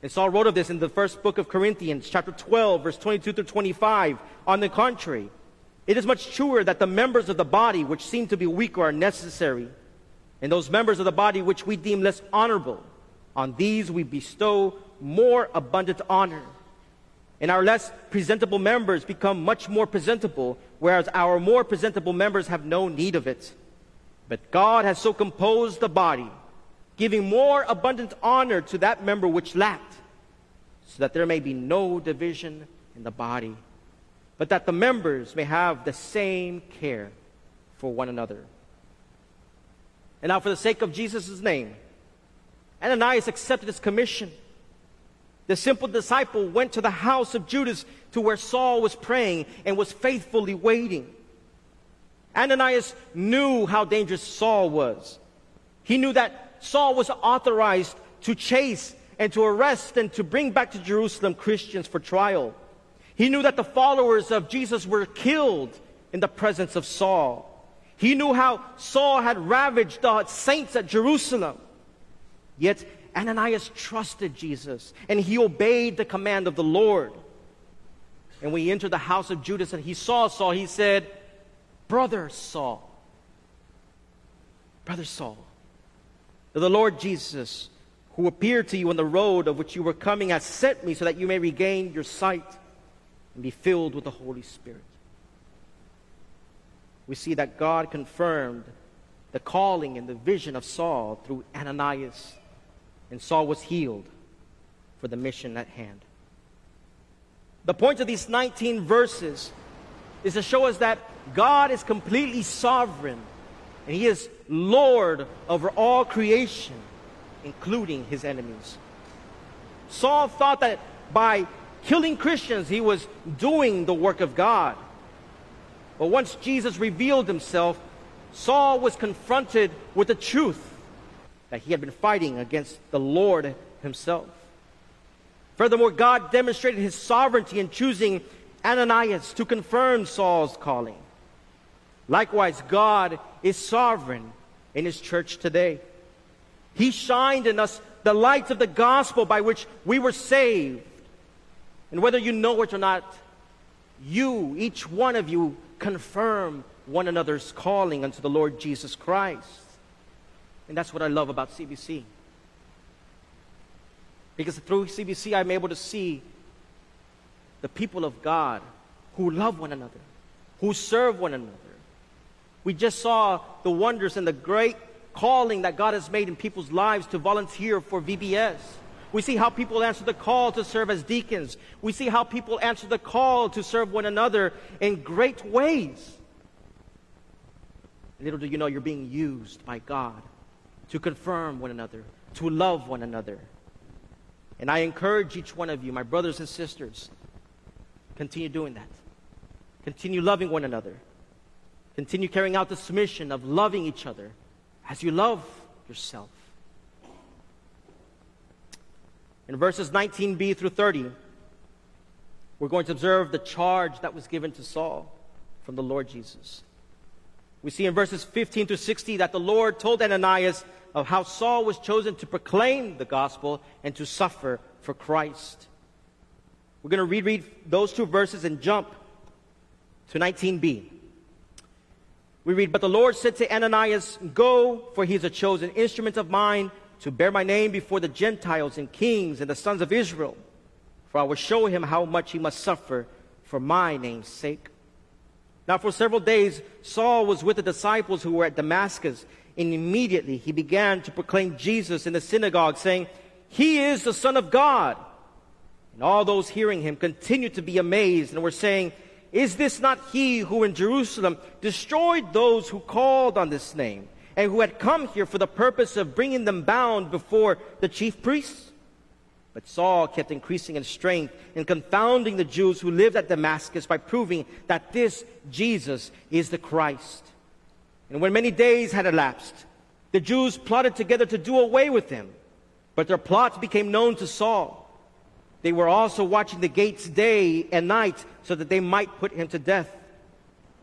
And Saul wrote of this in the first book of Corinthians, chapter 12, verse 22 through 25. On the contrary, it is much truer that the members of the body which seem to be weaker are necessary, and those members of the body which we deem less honorable, on these we bestow more abundant honor. And our less presentable members become much more presentable, whereas our more presentable members have no need of it. But God has so composed the body, giving more abundant honor to that member which lacked, so that there may be no division in the body, but that the members may have the same care for one another. And now, for the sake of Jesus' name, Ananias accepted his commission. The simple disciple went to the house of Judas to where Saul was praying and was faithfully waiting. Ananias knew how dangerous Saul was. He knew that Saul was authorized to chase and to arrest and to bring back to Jerusalem Christians for trial. He knew that the followers of Jesus were killed in the presence of Saul. He knew how Saul had ravaged the saints at Jerusalem. Yet Ananias trusted Jesus and he obeyed the command of the Lord. And when he entered the house of Judas and he saw Saul, he said, Brother Saul, Brother Saul, the Lord Jesus, who appeared to you on the road of which you were coming, has sent me so that you may regain your sight and be filled with the Holy Spirit. We see that God confirmed the calling and the vision of Saul through Ananias and Saul was healed for the mission at hand. The point of these 19 verses is to show us that God is completely sovereign and He is Lord over all creation, including His enemies. Saul thought that by killing Christians, he was doing the work of God. But once Jesus revealed Himself, Saul was confronted with the truth that he had been fighting against the Lord himself. Furthermore, God demonstrated his sovereignty in choosing Ananias to confirm Saul's calling. Likewise, God is sovereign in his church today. He shined in us the light of the gospel by which we were saved. And whether you know it or not, you, each one of you, confirm one another's calling unto the Lord Jesus Christ. And that's what I love about CBC. Because through CBC, I'm able to see the people of God who love one another, who serve one another. We just saw the wonders and the great calling that God has made in people's lives to volunteer for VBS. We see how people answer the call to serve as deacons. We see how people answer the call to serve one another in great ways. Little do you know, you're being used by God to confirm one another, to love one another. And I encourage each one of you, my brothers and sisters, continue doing that. Continue loving one another. Continue carrying out this mission of loving each other as you love yourself. In verses 19b through 30, we're going to observe the charge that was given to Saul from the Lord Jesus. We see in verses 15 to 60 that the Lord told Ananias of how Saul was chosen to proclaim the gospel and to suffer for Christ. We're going to reread those two verses and jump to 19b. We read, But the Lord said to Ananias, Go, for he is a chosen instrument of mine to bear my name before the Gentiles and kings and the sons of Israel. For I will show him how much he must suffer for my name's sake. Now, for several days, Saul was with the disciples who were at Damascus, and immediately he began to proclaim Jesus in the synagogue, saying, He is the Son of God. And all those hearing him continued to be amazed and were saying, Is this not he who in Jerusalem destroyed those who called on this name, and who had come here for the purpose of bringing them bound before the chief priests? But Saul kept increasing in strength and confounding the Jews who lived at Damascus by proving that this Jesus is the Christ. And when many days had elapsed, the Jews plotted together to do away with him. But their plots became known to Saul. They were also watching the gates day and night so that they might put him to death.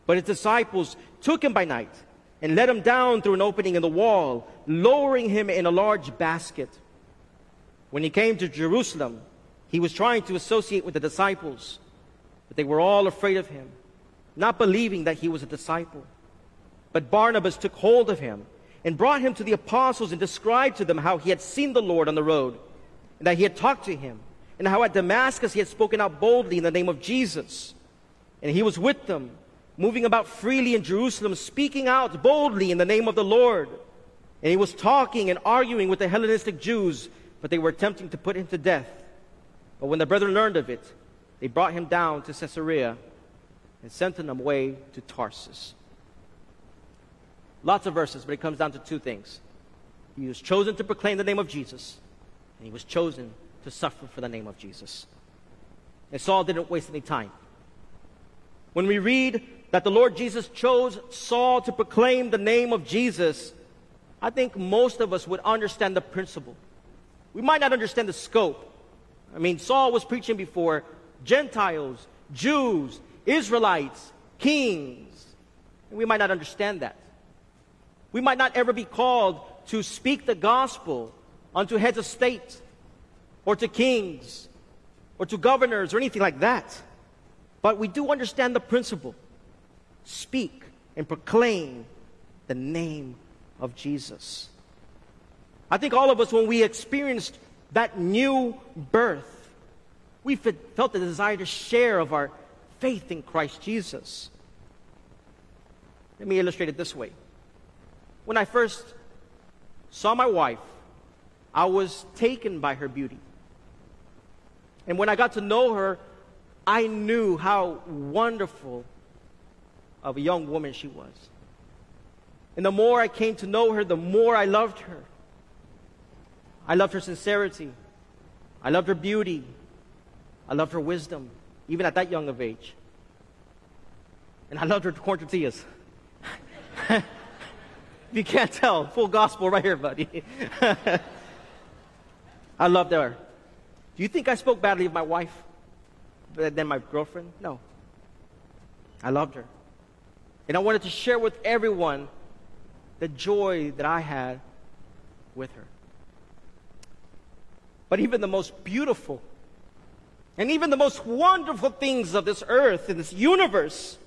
But his disciples took him by night and let him down through an opening in the wall, lowering him in a large basket. When he came to Jerusalem, he was trying to associate with the disciples, but they were all afraid of him, not believing that he was a disciple. But Barnabas took hold of him and brought him to the apostles and described to them how he had seen the Lord on the road, and that he had talked to him, and how at Damascus he had spoken out boldly in the name of Jesus. And he was with them moving about freely in Jerusalem, speaking out boldly in the name of the Lord. And he was talking and arguing with the Hellenistic Jews, but they were attempting to put him to death. But when the brethren learned of it, they brought him down to Caesarea and sent him away to Tarsus. Lots of verses, but it comes down to two things. He was chosen to proclaim the name of Jesus, and he was chosen to suffer for the name of Jesus. And Saul didn't waste any time. When we read that the Lord Jesus chose Saul to proclaim the name of Jesus, I think most of us would understand the principle. We might not understand the scope. I mean, Saul was preaching before Gentiles, Jews, Israelites, kings. And we might not understand that. We might not ever be called to speak the gospel unto heads of state or to kings or to governors or anything like that. But we do understand the principle speak and proclaim the name of Jesus. I think all of us, when we experienced that new birth, we felt the desire to share of our faith in Christ Jesus. Let me illustrate it this way. When I first saw my wife, I was taken by her beauty. And when I got to know her, I knew how wonderful of a young woman she was. And the more I came to know her, the more I loved her. I loved her sincerity. I loved her beauty. I loved her wisdom, even at that young of age. And I loved her corn tortillas. you can't tell, full gospel right here, buddy. I loved her. Do you think I spoke badly of my wife than my girlfriend? No. I loved her. And I wanted to share with everyone the joy that I had with her. But even the most beautiful and even the most wonderful things of this earth and this universe,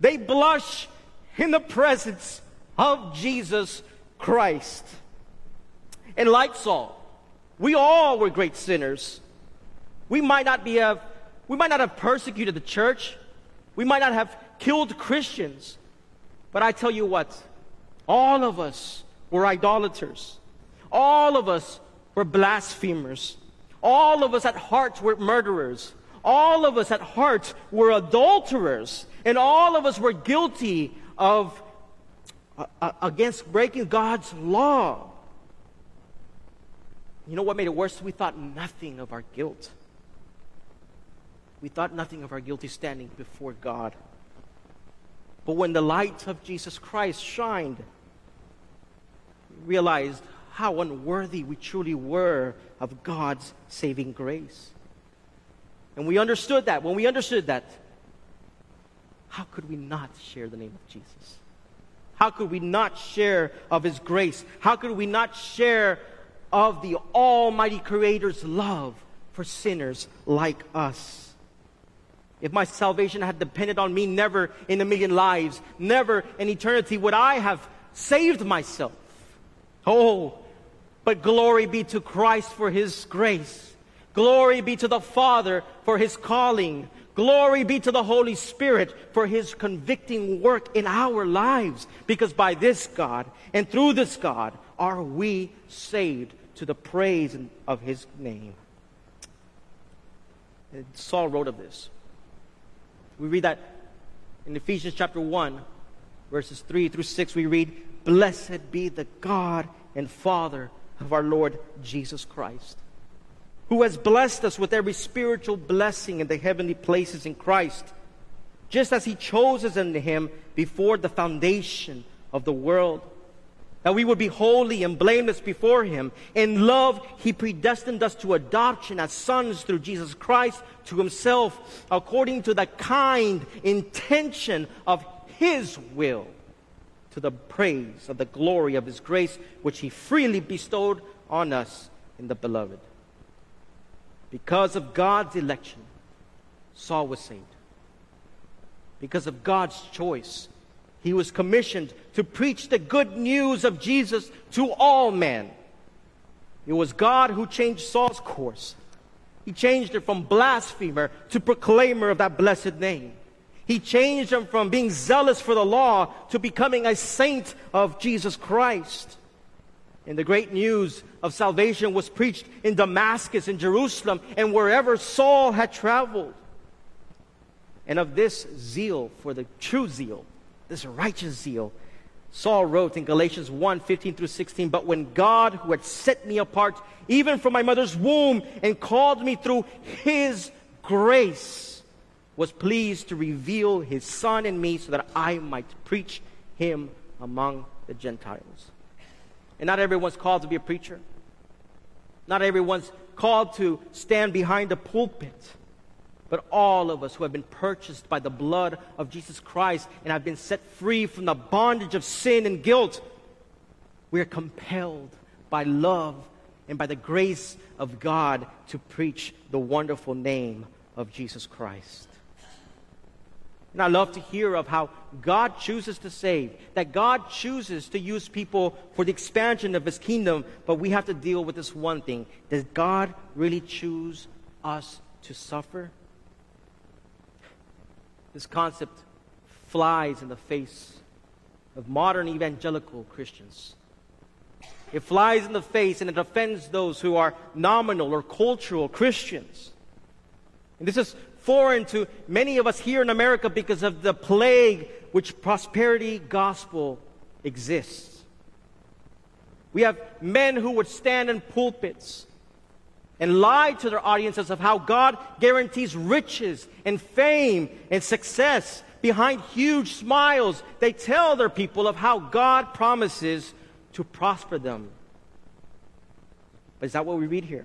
they blush in the presence of Jesus Christ. And like Saul, we all were great sinners. We might not be have, we might not have persecuted the church. We might not have killed Christians. But I tell you what, all of us were idolaters. All of us were blasphemers. All of us at heart were murderers. All of us at heart were adulterers. And all of us were guilty of uh, uh against breaking God's law. You know what made it worse? We thought nothing of our guilt. We thought nothing of our guilty standing before God. But when the light of Jesus Christ shined, we realized how unworthy we truly were of God's saving grace. And we understood that. When we understood that, how could we not share the name of Jesus? How could we not share of His grace? How could we not share of the Almighty Creator's love for sinners like us? If my salvation had depended on me, never in a million lives, never in eternity would I have saved myself. Oh, but glory be to Christ for his grace. Glory be to the Father for his calling. Glory be to the Holy Spirit for his convicting work in our lives. Because by this God and through this God are we saved to the praise of his name. And Saul wrote of this. We read that in Ephesians chapter 1, verses 3 through 6. We read, Blessed be the God and Father of our Lord Jesus Christ, who has blessed us with every spiritual blessing in the heavenly places in Christ, just as He chose us in Him before the foundation of the world. That we would be holy and blameless before Him. In love, He predestined us to adoption as sons through Jesus Christ to Himself, according to the kind intention of His will, to the praise of the glory of His grace, which He freely bestowed on us in the Beloved. Because of God's election, Saul was saved. Because of God's choice, he was commissioned to preach the good news of Jesus to all men. It was God who changed Saul's course. He changed it from blasphemer to proclaimer of that blessed name. He changed him from being zealous for the law to becoming a saint of Jesus Christ. And the great news of salvation was preached in Damascus, in Jerusalem, and wherever Saul had traveled. And of this zeal for the true zeal, this righteous zeal, Saul wrote in Galatians 1 15 through 16, But when God, who had set me apart, even from my mother's womb, and called me through his grace, was pleased to reveal his Son in me so that I might preach him among the Gentiles. And not everyone's called to be a preacher. Not everyone's called to stand behind a pulpit. But all of us who have been purchased by the blood of Jesus Christ and have been set free from the bondage of sin and guilt, we are compelled by love and by the grace of God to preach the wonderful name of Jesus Christ. And I love to hear of how God chooses to save, that God chooses to use people for the expansion of His kingdom, but we have to deal with this one thing. Does God really choose us to suffer? This concept flies in the face of modern evangelical Christians. It flies in the face and it offends those who are nominal or cultural Christians. And this is foreign to many of us here in America because of the plague which prosperity gospel exists. We have men who would stand in pulpits and lie to their audiences of how God guarantees riches and fame and success behind huge smiles. They tell their people of how God promises to prosper them. But is that what we read here?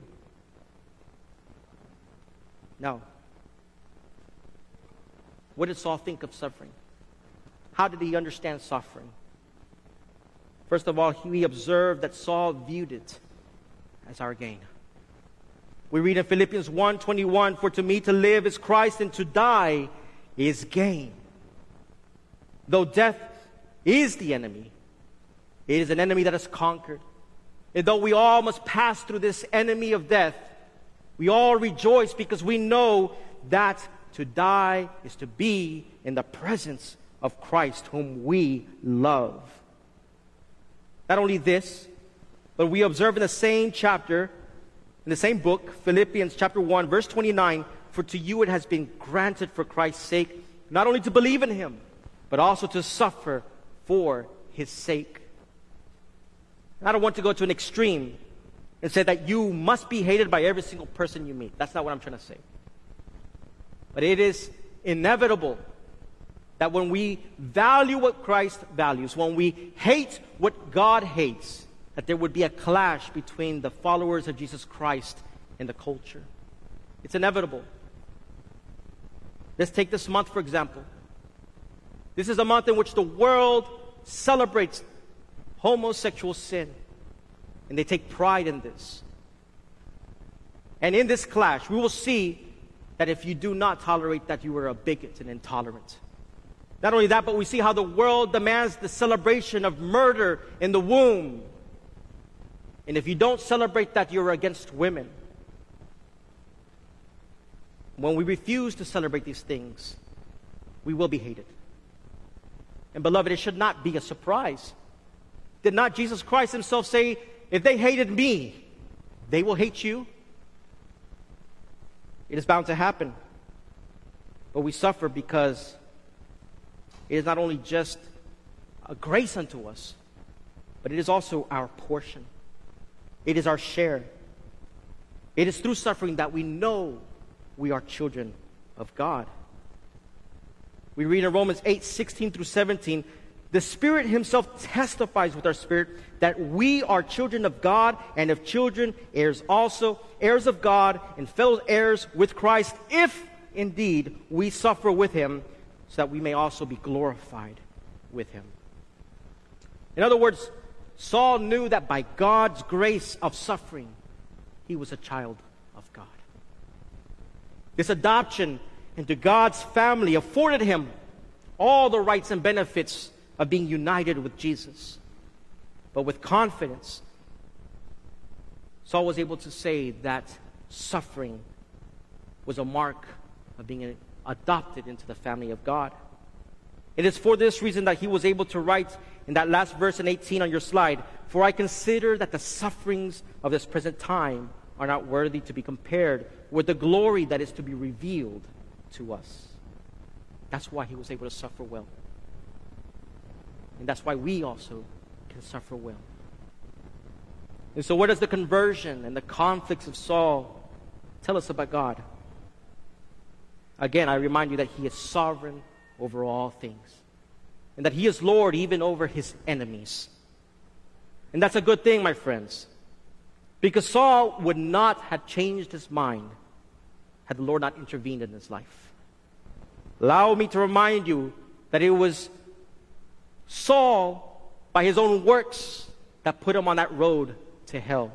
No. What did Saul think of suffering? How did he understand suffering? First of all, he observed that Saul viewed it as our gain. We read in Philippians 1:21, "For to me to live is Christ and to die is gain." Though death is the enemy, it is an enemy that is conquered. And though we all must pass through this enemy of death, we all rejoice because we know that to die is to be in the presence of Christ, whom we love. Not only this, but we observe in the same chapter, in the same book, Philippians chapter 1, verse 29, for to you it has been granted for Christ's sake, not only to believe in him, but also to suffer for his sake. I don't want to go to an extreme and say that you must be hated by every single person you meet. That's not what I'm trying to say. But it is inevitable that when we value what Christ values, when we hate what God hates, that there would be a clash between the followers of Jesus Christ and the culture. It's inevitable. Let's take this month, for example. This is a month in which the world celebrates homosexual sin, and they take pride in this. And in this clash, we will see that if you do not tolerate that, you are a bigot and intolerant. Not only that, but we see how the world demands the celebration of murder in the womb. And if you don't celebrate that, you're against women. When we refuse to celebrate these things, we will be hated. And beloved, it should not be a surprise. Did not Jesus Christ himself say, if they hated me, they will hate you? It is bound to happen. But we suffer because it is not only just a grace unto us, but it is also our portion. It is our share. It is through suffering that we know we are children of God. We read in Romans 8 16 through 17 The Spirit Himself testifies with our spirit that we are children of God, and if children, heirs also, heirs of God, and fellow heirs with Christ, if indeed we suffer with Him, so that we may also be glorified with Him. In other words, Saul knew that by God's grace of suffering, he was a child of God. This adoption into God's family afforded him all the rights and benefits of being united with Jesus. But with confidence, Saul was able to say that suffering was a mark of being adopted into the family of God. It is for this reason that he was able to write in that last verse in 18 on your slide For I consider that the sufferings of this present time are not worthy to be compared with the glory that is to be revealed to us. That's why he was able to suffer well. And that's why we also can suffer well. And so, what does the conversion and the conflicts of Saul tell us about God? Again, I remind you that he is sovereign over all things, and that he is Lord even over his enemies. And that's a good thing, my friends, because Saul would not have changed his mind had the Lord not intervened in his life. Allow me to remind you that it was Saul, by his own works, that put him on that road to hell.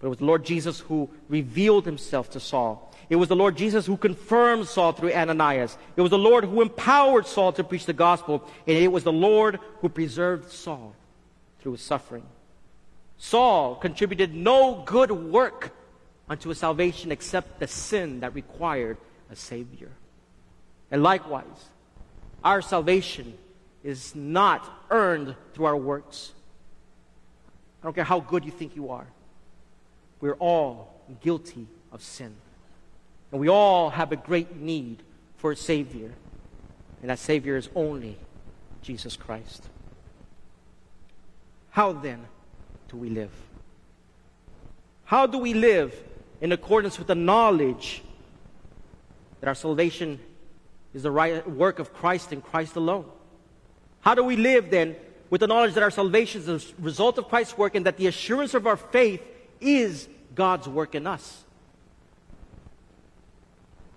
But it was the Lord Jesus who revealed himself to Saul. It was the Lord Jesus who confirmed Saul through Ananias. It was the Lord who empowered Saul to preach the gospel. And it was the Lord who preserved Saul through his suffering. Saul contributed no good work unto his salvation except the sin that required a Savior. And likewise, our salvation is not earned through our works. I don't care how good you think you are. We're all guilty of sin. And we all have a great need for a Savior. And that Savior is only Jesus Christ. How then do we live? How do we live in accordance with the knowledge that our salvation is the right work of Christ and Christ alone? How do we live then with the knowledge that our salvation is the result of Christ's work and that the assurance of our faith is God's work in us?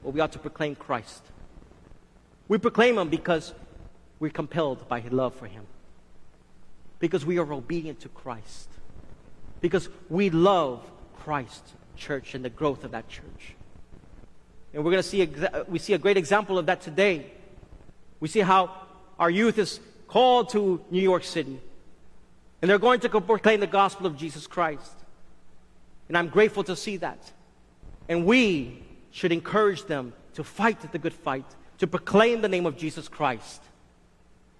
Well, we ought to proclaim Christ. We proclaim Him because we're compelled by His love for Him, because we are obedient to Christ, because we love Christ, church, and the growth of that church. And we're going to see, we see a great example of that today. We see how our youth is called to New York City. And they're going to proclaim the gospel of Jesus Christ. And I'm grateful to see that. And we should encourage them to fight the good fight, to proclaim the name of Jesus Christ,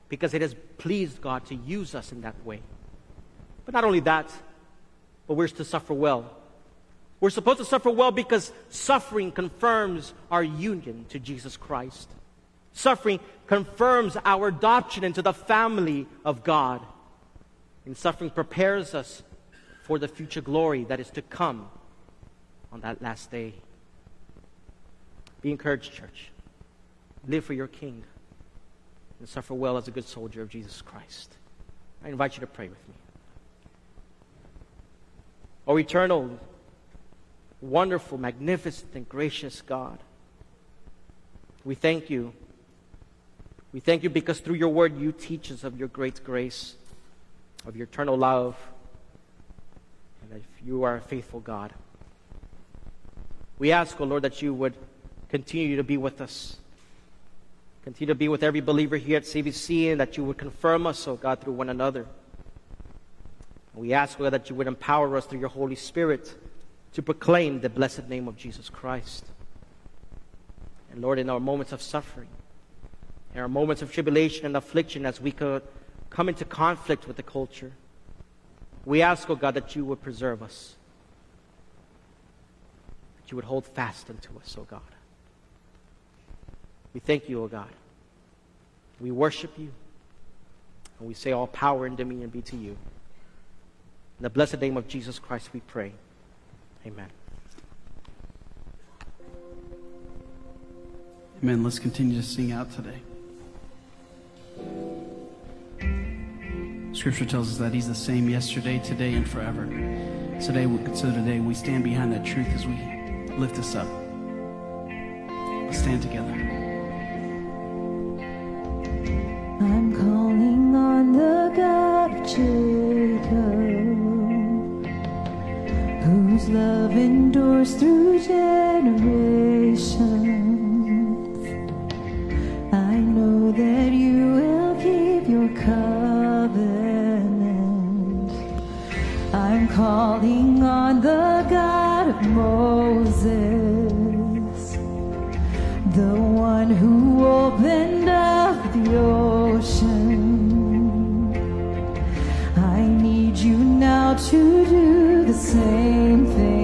because it has pleased God to use us in that way. But not only that, but we're to suffer well. We're supposed to suffer well because suffering confirms our union to Jesus Christ. Suffering confirms our adoption into the family of God. And suffering prepares us for the future glory that is to come on that last day. Be encouraged, church. Live for your King and suffer well as a good soldier of Jesus Christ. I invite you to pray with me. O eternal, wonderful, magnificent, and gracious God. We thank you. We thank you because through your word you teach us of your great grace, of your eternal love, and that you are a faithful God. We ask, O oh Lord, that you would continue to be with us. Continue to be with every believer here at CBC and that you would confirm us, oh God, through one another. We ask, Lord, that you would empower us through your Holy Spirit to proclaim the blessed name of Jesus Christ. And Lord, in our moments of suffering, in our moments of tribulation and affliction, as we could come into conflict with the culture, we ask, O oh God, that you would preserve us, that you would hold fast unto us, O oh God. We thank you, O God. We worship you. And we say all power and dominion be to you. In the blessed name of Jesus Christ, we pray. Amen. Amen. Let's continue to sing out today. Scripture tells us that He's the same yesterday, today, and forever. Today, so today we stand behind that truth as we lift this up. Let's stand together. Jacob, whose love endures through generations. I know that you will keep your covenant. I'm calling on the To do the same thing?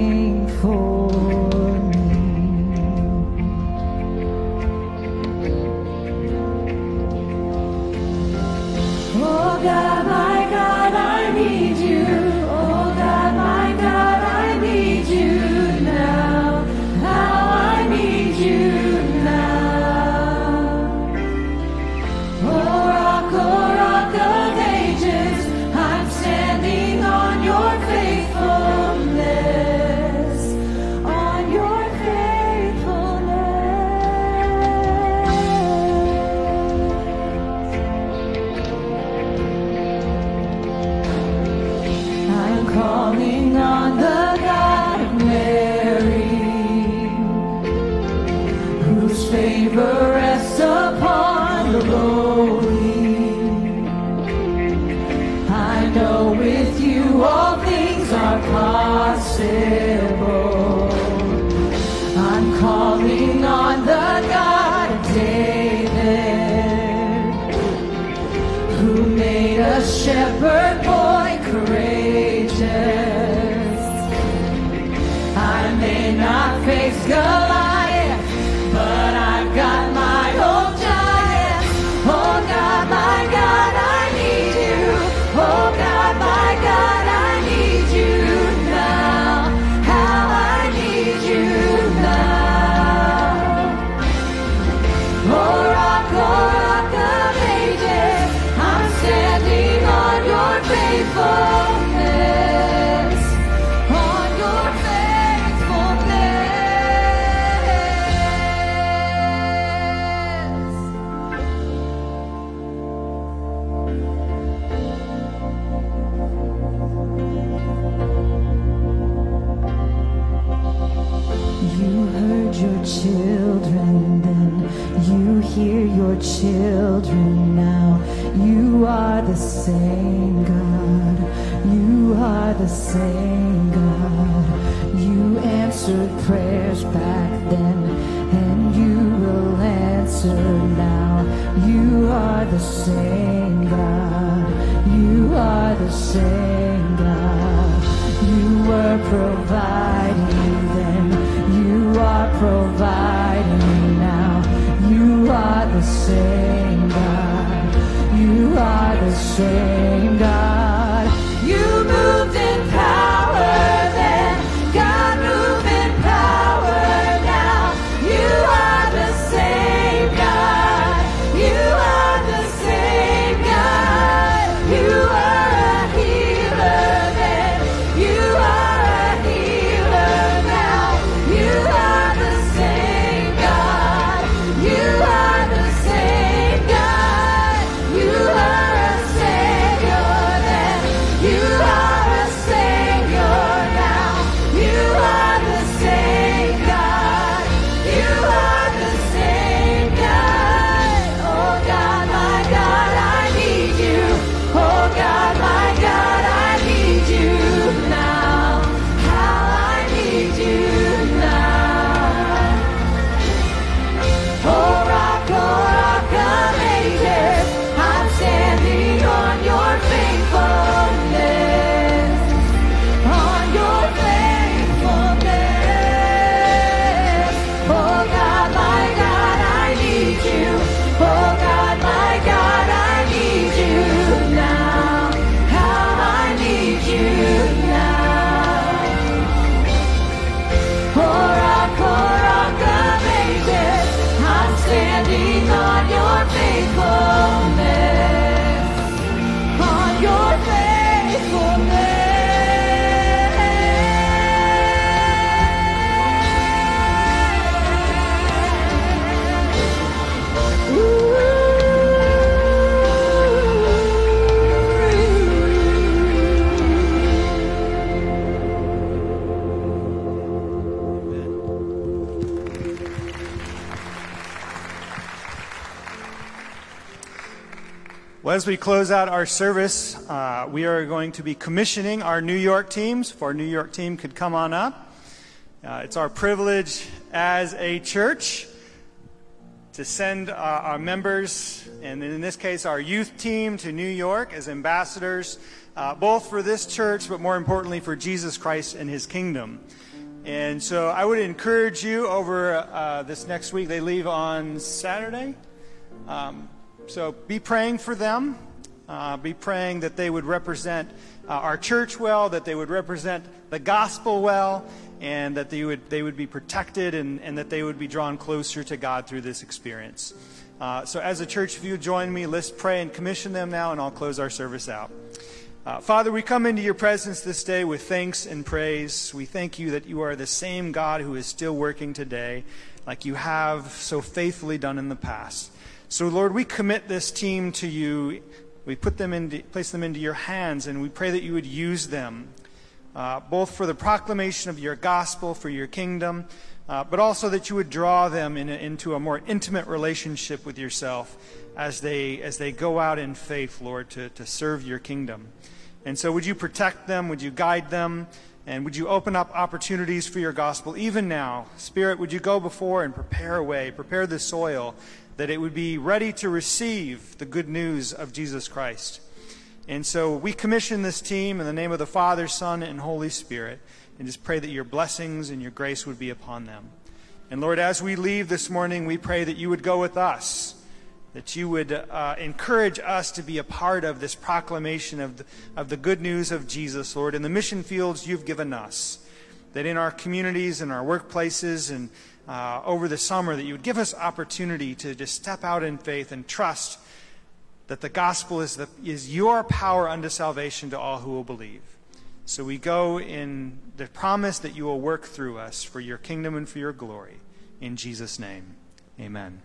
providing now. You are the same God. You are the same God. Close out our service, uh, we are going to be commissioning our New York teams. If our New York team could come on up. Uh, it's our privilege as a church to send uh, our members, and in this case, our youth team, to New York as ambassadors, uh, both for this church, but more importantly, for Jesus Christ and his kingdom. And so I would encourage you over uh, this next week. They leave on Saturday. Um, so be praying for them. Uh, be praying that they would represent uh, our church well, that they would represent the gospel well, and that they would, they would be protected and, and that they would be drawn closer to God through this experience. Uh, so, as a church, if you join me, let's pray and commission them now, and I'll close our service out. Uh, Father, we come into your presence this day with thanks and praise. We thank you that you are the same God who is still working today, like you have so faithfully done in the past. So, Lord, we commit this team to you. We put them into, place them into your hands, and we pray that you would use them, uh, both for the proclamation of your gospel, for your kingdom, uh, but also that you would draw them in a, into a more intimate relationship with yourself as they, as they go out in faith, Lord, to, to serve your kingdom. And so, would you protect them? Would you guide them? And would you open up opportunities for your gospel even now? Spirit, would you go before and prepare a way, prepare the soil that it would be ready to receive the good news of Jesus Christ. And so we commission this team in the name of the Father, Son, and Holy Spirit, and just pray that your blessings and your grace would be upon them. And Lord, as we leave this morning, we pray that you would go with us, that you would uh, encourage us to be a part of this proclamation of the, of the good news of Jesus, Lord, in the mission fields you've given us, that in our communities and our workplaces and uh, over the summer that you would give us opportunity to just step out in faith and trust that the gospel is, the, is your power unto salvation to all who will believe. So we go in the promise that you will work through us for your kingdom and for your glory. In Jesus' name, amen.